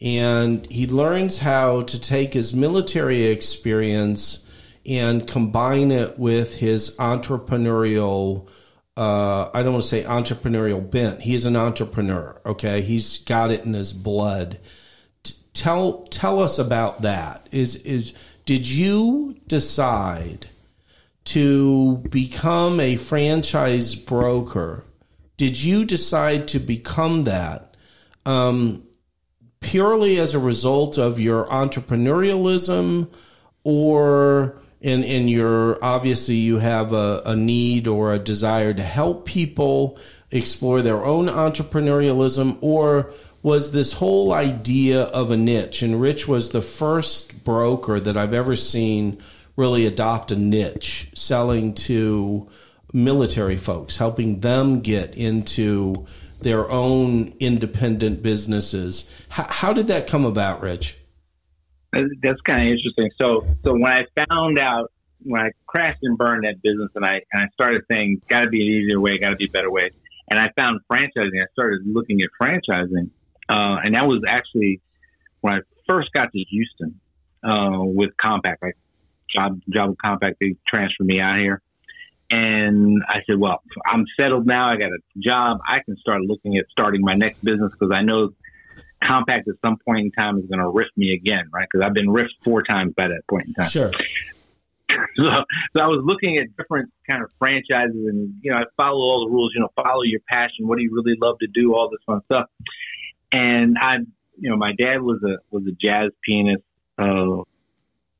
S1: And he learns how to take his military experience and combine it with his entrepreneurial uh, I don't want to say entrepreneurial bent. He is an entrepreneur. Okay, he's got it in his blood. Tell tell us about that. Is is did you decide to become a franchise broker? Did you decide to become that um, purely as a result of your entrepreneurialism, or in in your obviously you have a, a need or a desire to help people explore their own entrepreneurialism, or was this whole idea of a niche? And Rich was the first broker that I've ever seen really adopt a niche, selling to military folks, helping them get into their own independent businesses. How did that come about, Rich?
S3: That's kind of interesting. So, so when I found out when I crashed and burned that business, and I and I started saying, "Got to be an easier way, got to be a better way," and I found franchising. I started looking at franchising, uh, and that was actually when I first got to Houston uh, with Compaq, Like job job with Compaq, they transferred me out here, and I said, "Well, I'm settled now. I got a job. I can start looking at starting my next business because I know Compaq at some point in time is going to riff me again, right? Because I've been riffed four times by that point in time.
S1: Sure.
S3: So, so I was looking at different kind of franchises, and you know, I follow all the rules. You know, follow your passion. What do you really love to do? All this fun stuff. And I, you know, my dad was a was a jazz pianist, uh,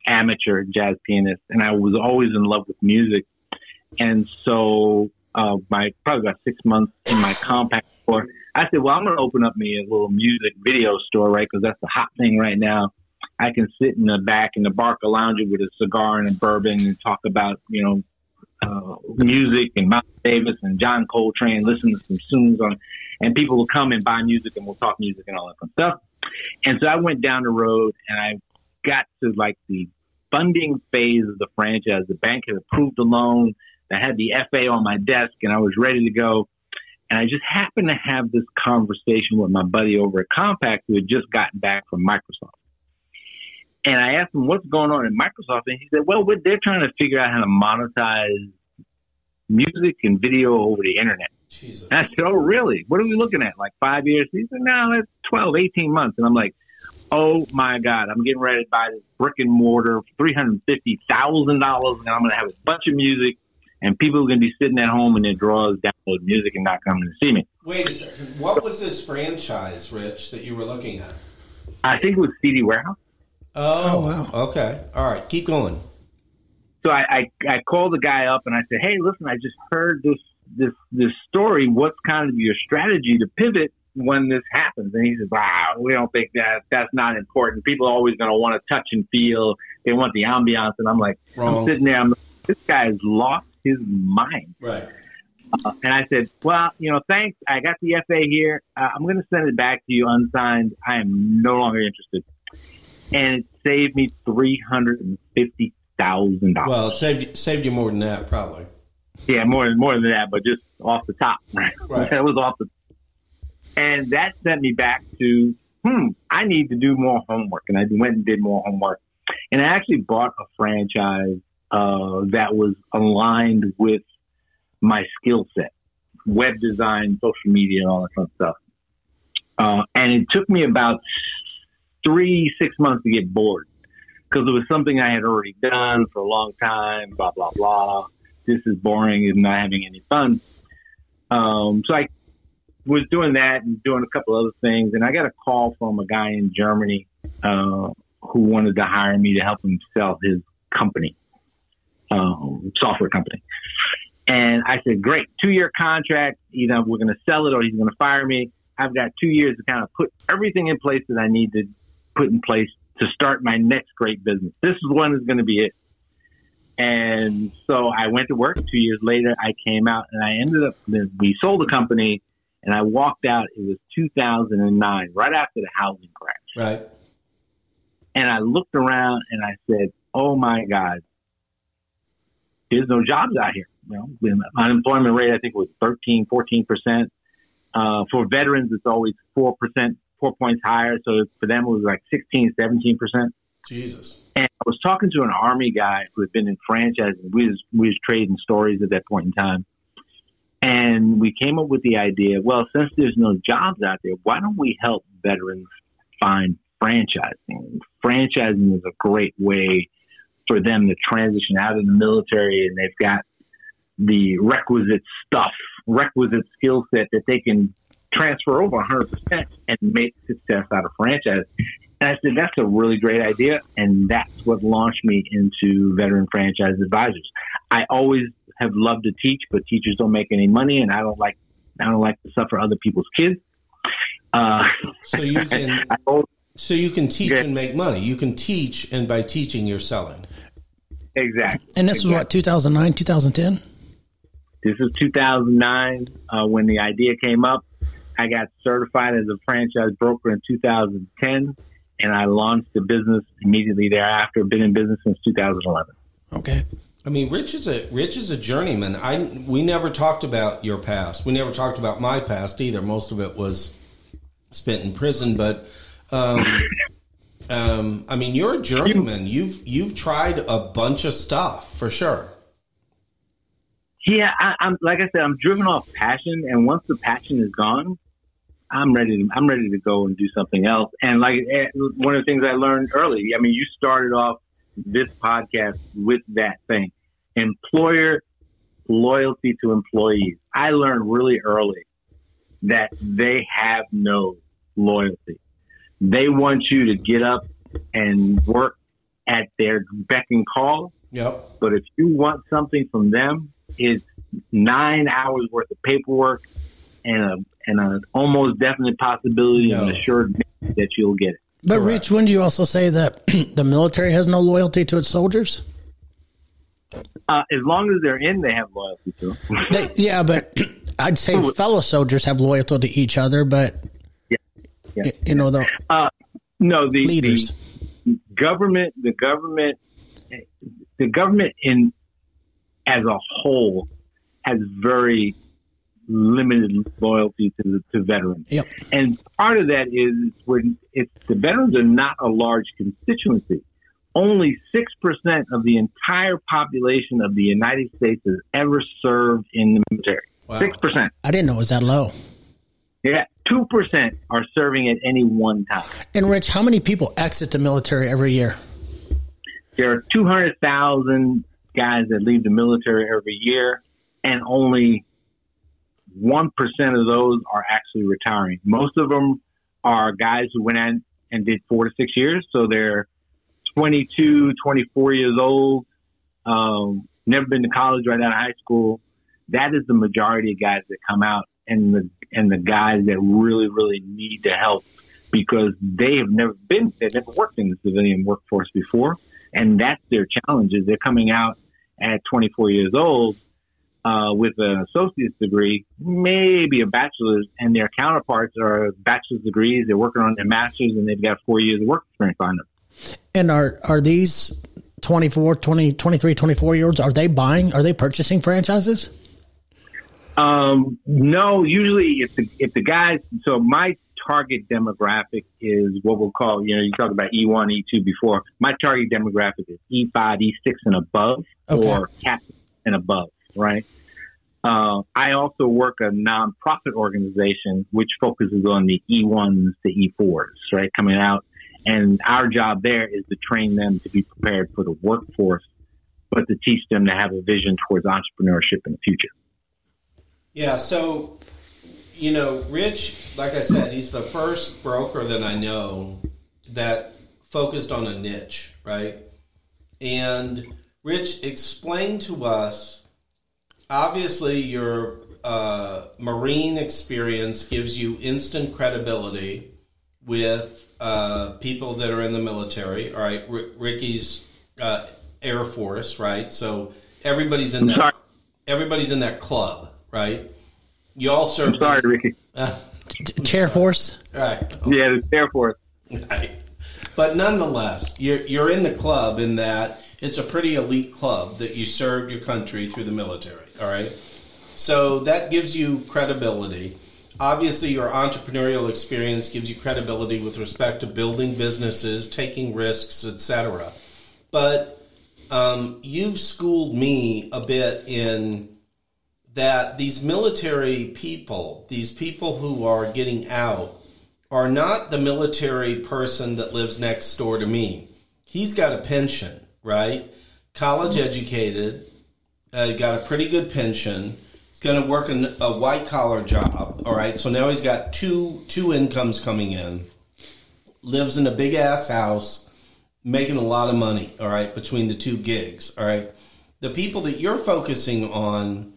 S3: amateur jazz pianist, and I was always in love with music. And so, uh, my probably about six months in my Compaq store, I said, "Well, I'm going to open up me a little music video store, right? Because that's the hot thing right now." I can sit in the back in the Barca Lounge with a cigar and a bourbon and talk about, you know, uh, music and Miles Davis and John Coltrane, listen to some tunes on, and people will come and buy music and we'll talk music and all that fun stuff. And so I went down the road and I got to like the funding phase of the franchise. The bank had approved the loan. I had the FA on my desk and I was ready to go. And I just happened to have this conversation with my buddy over at Compaq who had just gotten back from Microsoft. And I asked him what's going on in Microsoft, and he said, "Well, they're trying to figure out how to monetize music and video over the internet." Jesus. And I said, "Oh, really? What are we looking at? Like five years?" He said, "No, it's 12, 18 months." And I'm like, "Oh my God! I'm getting ready to buy this brick and mortar, three hundred fifty thousand dollars, and I'm going to have a bunch of music." And people are going to be sitting at home in their drawers, downloading music, and not coming to see me.
S1: Wait a second. What was this franchise, Rich, that you were looking at?
S3: I think it was CD Warehouse.
S1: Oh, oh, wow. Okay. All right. Keep going.
S3: So I, I, I called the guy up and I said, Hey, listen, I just heard this, this, this story. What's kind of your strategy to pivot when this happens? And he says, wow, we don't think that that's not important. People are always going to want to touch and feel. They want the ambiance. And I'm like, Wrong. I'm sitting there. I'm like, this guy is lost his mind.
S1: Right.
S3: Uh, and I said, well, you know, thanks. I got the FA here. Uh, I'm going to send it back to you unsigned. I am no longer interested and it saved me three hundred and fifty thousand dollars.
S1: Well, it saved saved you more than that, probably.
S3: Yeah, more than more than that, but just off the top. Right, right. that was off the. And that sent me back to, hmm, I need to do more homework, and I went and did more homework, and I actually bought a franchise uh, that was aligned with my skill set, web design, social media, and all that fun stuff. Uh, and it took me about three, six months to get bored because it was something I had already done for a long time, blah, blah, blah. This is boring and not having any fun. Um, so I was doing that and doing a couple other things. And I got a call from a guy in Germany uh, who wanted to hire me to help him sell his company, um, software company. And I said, great, two year contract. Either we're going to sell it or he's going to fire me. I've got two years to kind of put everything in place that I need to put in place to start my next great business. This is one is going to be it. And so I went to work. Two years later, I came out and I ended up, we sold the company and I walked out. It was 2009, right after the housing crash.
S1: Right.
S3: And I looked around and I said, oh my God, there's no jobs out here. You know, unemployment rate, I think was 13, 14%. Uh, for veterans, it's always 4%, four points higher. So for them, it was like 16, 17 percent.
S1: Jesus.
S3: And I was talking to an army guy who had been in franchising. We was we was trading stories at that point in time. And we came up with the idea well, since there's no jobs out there, why don't we help veterans find franchising? Franchising is a great way for them to transition out of the military and they've got the requisite stuff, requisite skill set that they can transfer over 100% and make success out of franchise. And I said, that's a really great idea. And that's what launched me into veteran franchise advisors. I always have loved to teach, but teachers don't make any money and I don't like, I don't like to suffer other people's kids.
S1: Uh, so you can, so you can teach and make money. You can teach, and by teaching, you're selling.
S3: Exactly.
S2: And this
S3: exactly.
S2: was what 2009, 2010.
S3: This is 2009 uh, when the idea came up. I got certified as a franchise broker in 2010, and I launched the business immediately thereafter. Been in business since 2011.
S2: Okay.
S1: I mean, Rich is a Rich is a journeyman. I we never talked about your past. We never talked about my past either. Most of it was spent in prison, but um, um, I mean, you're a journeyman. You've you've tried a bunch of stuff for sure.
S3: Yeah, I, I'm like I said, I'm driven off passion, and once the passion is gone, I'm ready. To, I'm ready to go and do something else. And like eh, one of the things I learned early, I mean, you started off this podcast with that thing, employer loyalty to employees. I learned really early that they have no loyalty. They want you to get up and work at their beck and call.
S1: Yep.
S3: But if you want something from them, it's nine hours worth of paperwork and a and an almost definite possibility
S1: No.
S3: and assured that you'll get it.
S2: But
S1: Correct.
S2: Rich, wouldn't you also say that the military has no loyalty to its soldiers?
S3: Uh, as long as they're in, they have loyalty to them.
S2: They, yeah, but I'd say fellow soldiers have loyalty to each other, but
S3: Yeah.
S2: You know the
S3: Uh, no, the,
S2: leaders.
S3: the government, the government, the government in as a whole has very limited loyalty to the, to veterans.
S2: Yep.
S3: And part of that is when it's the veterans are not a large constituency. Only six percent of the entire population of the United States has ever served in the military.
S1: Wow.
S3: Six percent.
S2: I didn't know it was that low.
S3: Yeah, two percent are serving at any one time.
S2: And Rich, how many people exit the military every year?
S3: There are two hundred thousand guys that leave the military every year, and only one percent of those are actually retiring. Most of them are guys who went in and did four to six years, so they're 22, 24 years old, um, never been to college right out of high school. That is the majority of guys that come out, and the and the guys that really, really need the help because they have never been, they've never worked in the civilian workforce before, and that's their challenges. They're coming out at 24 years old uh, with an associate's degree, maybe a bachelor's, and their counterparts are bachelor's degrees. They're working on their master's, and they've got four years of work experience on them.
S2: And are are these 24, 20, 23, 24 year olds, are they buying, are they purchasing franchises?
S3: Um, no, usually if the if the guys, so my target demographic is what we'll call, you know, you talked about E1, E2 before. My target demographic is E5, E6 and above,
S2: Okay.
S3: or captain and above, right? Uh, I also work a nonprofit organization which focuses on the E1s to E4s, right, coming out. And our job there is to train them to be prepared for the workforce, but to teach them to have a vision towards entrepreneurship in the future.
S1: Yeah, so you know, Rich, like I said, he's the first broker that I know that focused on a niche, right? And Rich, explain to us. Obviously, your uh, marine experience gives you instant credibility with uh, people that are in the military. All right, R- Ricky's uh, Air Force, right? So everybody's in that. Everybody's in that club, right? You all serve.
S3: I'm sorry, Ricky.
S1: Uh,
S2: Chair force?
S1: right.
S3: Yeah, the Air Force.
S1: Right. But nonetheless, you're you're in the club in that it's a pretty elite club that you served your country through the military. All right. So that gives you credibility. Obviously, your entrepreneurial experience gives you credibility with respect to building businesses, taking risks, etc. But um, you've schooled me a bit in that these military people, these people who are getting out, are not the military person that lives next door to me. He's got a pension, right? College educated, uh, got a pretty good pension. He's going to work in a white collar job. All right, so now he's got two two incomes coming in. Lives in a big ass house, making a lot of money. All right, between the two gigs. All right, the people that you're focusing on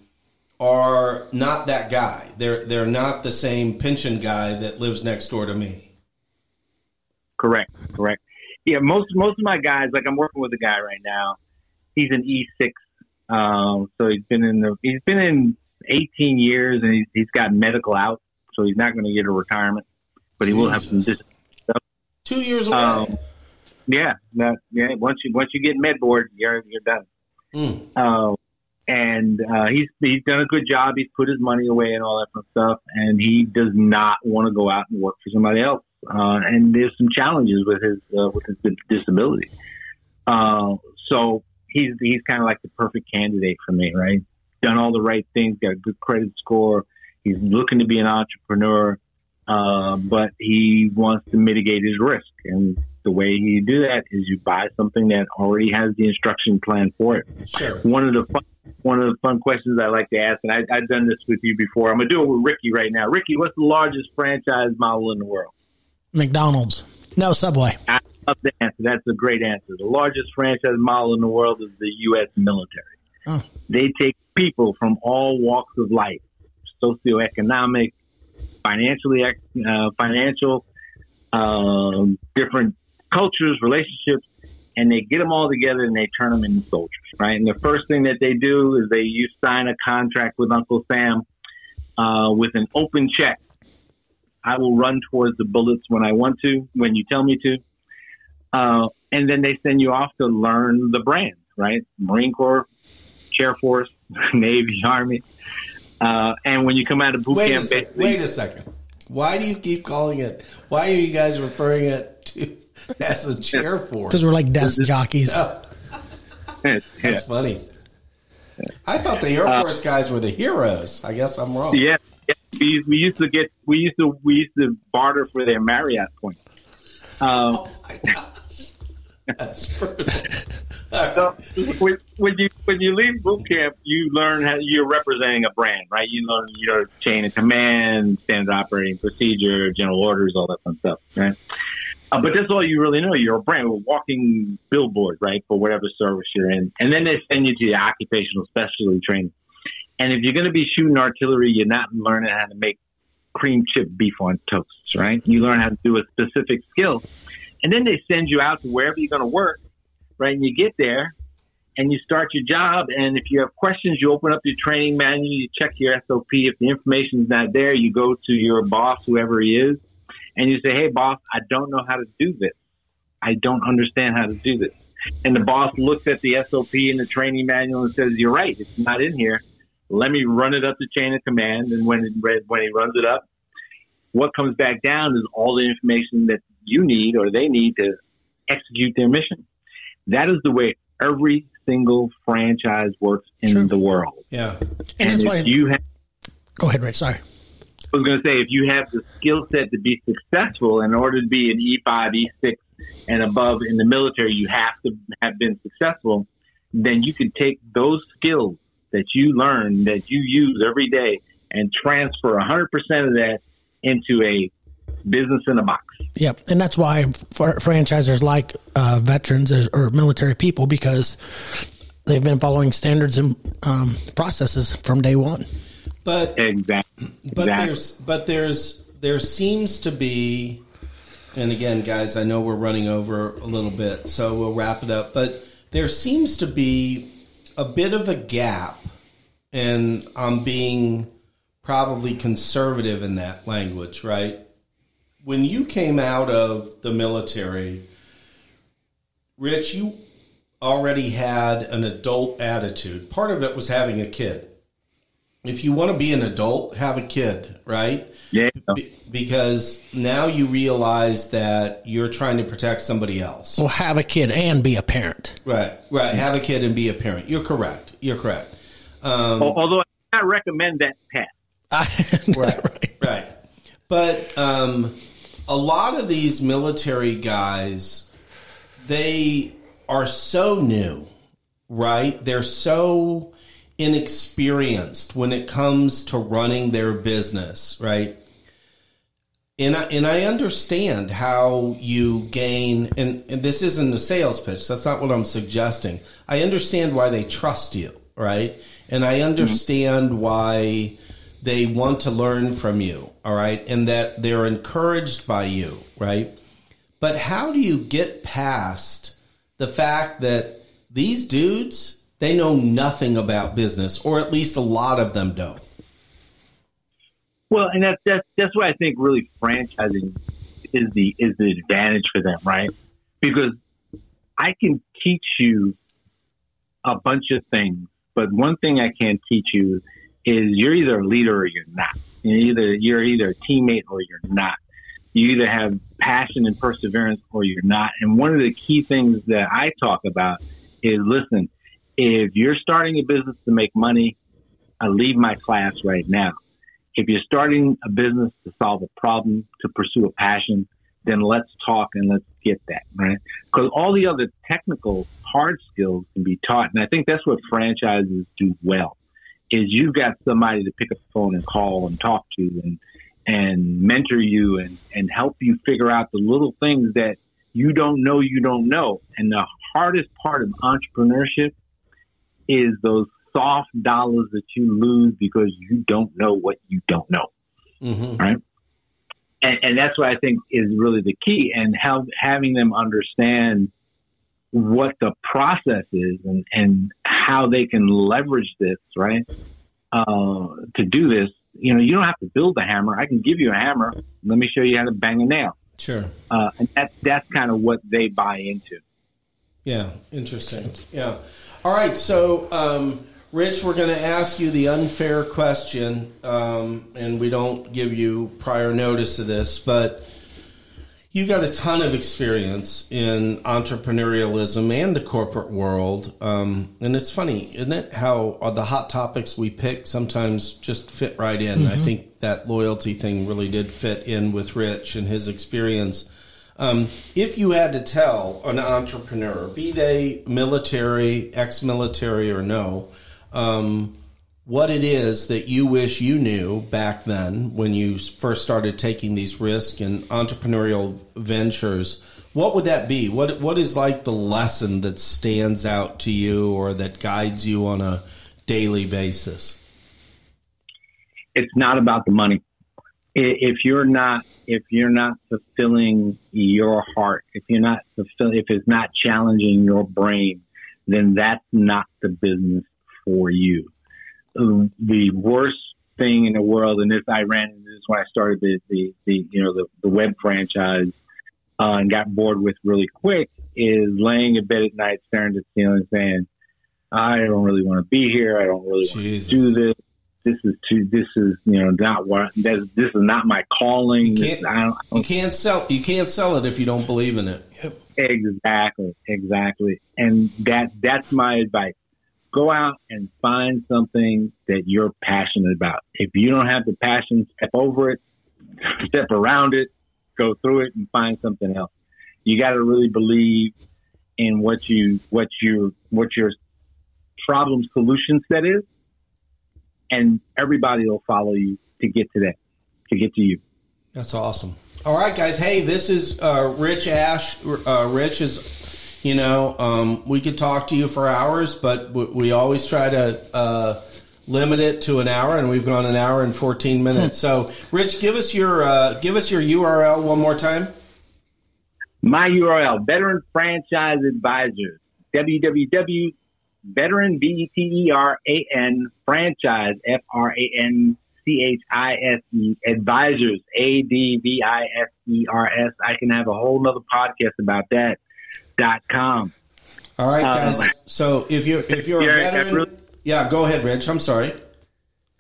S1: are not that guy. They're they're not the same pension guy that lives next door to me.
S3: Correct, correct. Yeah, most most of my guys, like I'm working with a guy right now. He's an E6, um, so he's been in the he's been in 18 years, and he's, he's got medical out, so he's not going to get a retirement, but he will have some.
S1: Jesus.
S3: Dis-
S1: Two years away.
S3: um, yeah, that, yeah. Once you once you get med board, you're you're done.
S1: Mm.
S3: Uh, and uh, he's he's done a good job. He's put his money away and all that kind of stuff, and he does not want to go out and work for somebody else. Uh, and there's some challenges with his uh, with his disability. Uh, so he's he's kind of like the perfect candidate for me, right? Done all the right things, got a good credit score. He's looking to be an entrepreneur, uh, but he wants to mitigate his risk. And the way you do that is you buy something that already has the instruction plan for it.
S1: Sure.
S3: One of the fun, one of the fun questions I like to ask, and I, I've done this with you before. I'm gonna do it with Ricky right now. Ricky, what's the largest franchise model in the world?
S2: McDonald's. No, Subway.
S3: I love the answer. That's a great answer. The largest franchise model in the world is the U.S. military.
S2: Oh.
S3: They take people from all walks of life, socioeconomic, financially, uh, financial, um, different cultures, relationships, and they get them all together and they turn them into soldiers, right? And the first thing that they do is they you sign a contract with Uncle Sam uh, with an open check. I will run towards the bullets when I want to, when you tell me to. Uh, and then they send you off to learn the brand, right? Marine Corps, Air Force, Navy, Army. Uh, and when you come out of boot
S1: Wait a,
S3: camp,
S1: sec- wait a second. Why do you keep calling it? Why are you guys referring it to as the chair force?
S2: Because we're like desk jockeys.
S1: Oh,
S3: yeah.
S1: that's funny. I thought the Air Force guys were the heroes. I guess I'm wrong.
S3: Yeah, yeah. We, we used to get we used to we used to barter for their Marriott points. Um,
S1: Oh my gosh, that's brutal.
S3: So when, when you when you leave boot camp, you learn how you're representing a brand, right? You learn your chain of command, standard operating procedure, general orders, all that fun stuff, right? Uh, but that's all you really know. You're a brand, a walking billboard, right, for whatever service you're in. And then they send you to the occupational specialty training. And if you're going to be shooting artillery, you're not learning how to make cream chip beef on toast, right? You learn how to do a specific skill. And then they send you out to wherever you're going to work, right? And you get there and you start your job. And if you have questions, you open up your training manual, you check your SOP. If the information's not there, you go to your boss, whoever he is, and you say, Hey, boss, I don't know how to do this. I don't understand how to do this. And the boss looks at the SOP and the training manual and says, You're right. It's not in here. Let me run it up the chain of command. And when, it, when he runs it up, what comes back down is all the information that you need or they need to execute their mission. That is the way every single franchise works in
S2: Sure.
S3: the world.
S1: Yeah.
S2: And that's
S3: if
S2: why.
S3: you have,
S2: Go ahead, Rich. Sorry.
S3: I was going to say, if you have the skill set to be successful, in order to be an E5, E6, and above in the military, you have to have been successful. Then you can take those skills that you learn, that you use every day, and transfer 100% of that into a business in a box.
S2: Yep, and that's why fr- franchisers like uh, veterans or, or military people because they've been following standards and um, processes from day one.
S1: But
S3: Exactly.
S1: but
S3: exactly.
S1: there's but there's there seems to be and again guys i know we're running over a little bit so we'll wrap it up but there seems to be a bit of a gap and i'm being probably conservative in that language right when you came out of the military rich you already had an adult attitude part of it was having a kid if you want to be an adult, have a kid, right?
S3: yeah.
S1: Be- because now you realize that you're trying to protect somebody else.
S2: Well, have a kid and be a parent.
S1: Right, right. Have a kid and be a parent. You're correct. You're correct. Um,
S3: Al- Although not recommend that path.
S1: right, right, right. But um, a lot of these military guys, they are so new, right? They're so inexperienced when it comes to running their business, right? And I, and I understand how you gain, and, and this isn't a sales pitch. That's not what I'm suggesting. I understand why they trust you, right? And I understand mm-hmm. why they want to learn from you, all right? And that they're encouraged by you, right? But how do you get past the fact that these dudes, they know nothing about business, or at least a lot of them don't?
S3: Well, and that's that's that's why I think really franchising is the is the advantage for them, right? Because I can teach you a bunch of things, but one thing I can't teach you is you're either a leader or you're not. You're either you're either a teammate or you're not. You either have passion and perseverance or you're not. And one of the key things that I talk about is listen, if you're starting a business to make money, I leave my class right now if you're starting a business to solve a problem, to pursue a passion, then let's talk and let's get that, right? Because all the other technical hard skills can be taught. And I think that's what franchises do well is you've got somebody to pick up the phone and call and talk to and, and mentor you and, and help you figure out the little things that you don't know you don't know. And the hardest part of entrepreneurship is those soft dollars that you lose because you don't know what you don't know. Mm-hmm. Right. And, and, that's what I think is really the key and how having them understand what the process is and, and how they can leverage this, right? Uh, to do this, you know, you don't have to build a hammer. I can give you a hammer. Let me show you how to bang a nail.
S1: Sure.
S3: Uh, and that's, that's kind of what they buy into.
S1: Yeah. Interesting. Yeah. All right. So, um, Rich, we're going to ask you the unfair question, um, and we don't give you prior notice of this, but you got a ton of experience in entrepreneurialism and the corporate world. Um, and it's funny, isn't it, how the hot topics we pick sometimes just fit right in? Mm-hmm. I think that loyalty thing really did fit in with Rich and his experience. Um, if you had to tell an entrepreneur, be they military, ex military, or no, um, what it is that you wish you knew back then when you first started taking these risks and entrepreneurial ventures. What would that be? What what is like the lesson that stands out to you or that guides you on a daily basis?
S3: It's not about the money. If you're not if you're not fulfilling your heart, if you're not fulfill, if it's not challenging your brain, then that's not the business for you. The worst thing in the world, and this I ran into this when I started the, the, the you know the, the web franchise uh, and got bored with really quick, is laying in bed at night staring at the ceiling saying, "I don't really want to be here. I don't really Jesus. want to do this." This is too. This is you know not what. This, this is not my calling.
S1: You can't, I don't, I don't, you can't sell. You can't sell it if you don't believe in it.
S3: Yep. Exactly, exactly, and that that's my advice go out and find something that you're passionate about. If you don't have the passion, step over it, step around it, go through it and find something else. You got to really believe in what you, what you, what your problem solution set is. And everybody will follow you to get to that, to get to you.
S1: That's awesome. All right, guys. Hey, this is uh, Rich Ash. Uh, Rich is you know, um, we could talk to you for hours, but we always try to uh, limit it to an hour, and we've gone an hour and fourteen minutes. so, Rich, give us your uh, give us your URL one more time.
S3: My URL: Veteran Franchise Advisors. www. Veteran B E T E R A N franchise F R A N C H I S E advisors A D V I S E R S. I can have a whole nother podcast about that dot com.
S1: All right, guys. Um, so if you're if you're a veteran, really, yeah, go ahead, Rich. I'm sorry.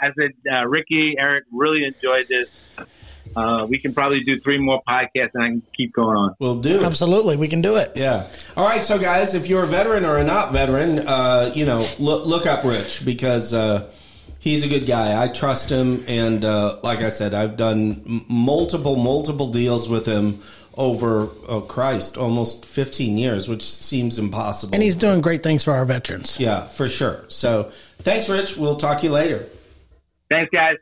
S3: I said, uh, Ricky, Eric, really enjoyed this. Uh, we can probably do three more podcasts and I can keep going on.
S1: We'll do.
S2: Absolutely. We can do it.
S1: Yeah. All right. So, guys, if you're a veteran or a not veteran, uh, you know, look, look up Rich because uh, He's a good guy. I trust him, and uh, like I said, I've done m- multiple, multiple deals with him over oh Christ, almost 15 years, which seems impossible.
S2: And he's doing great things for our veterans.
S1: yeah, for sure. So thanks, Rich. We'll talk to you later.
S3: Thanks, guys.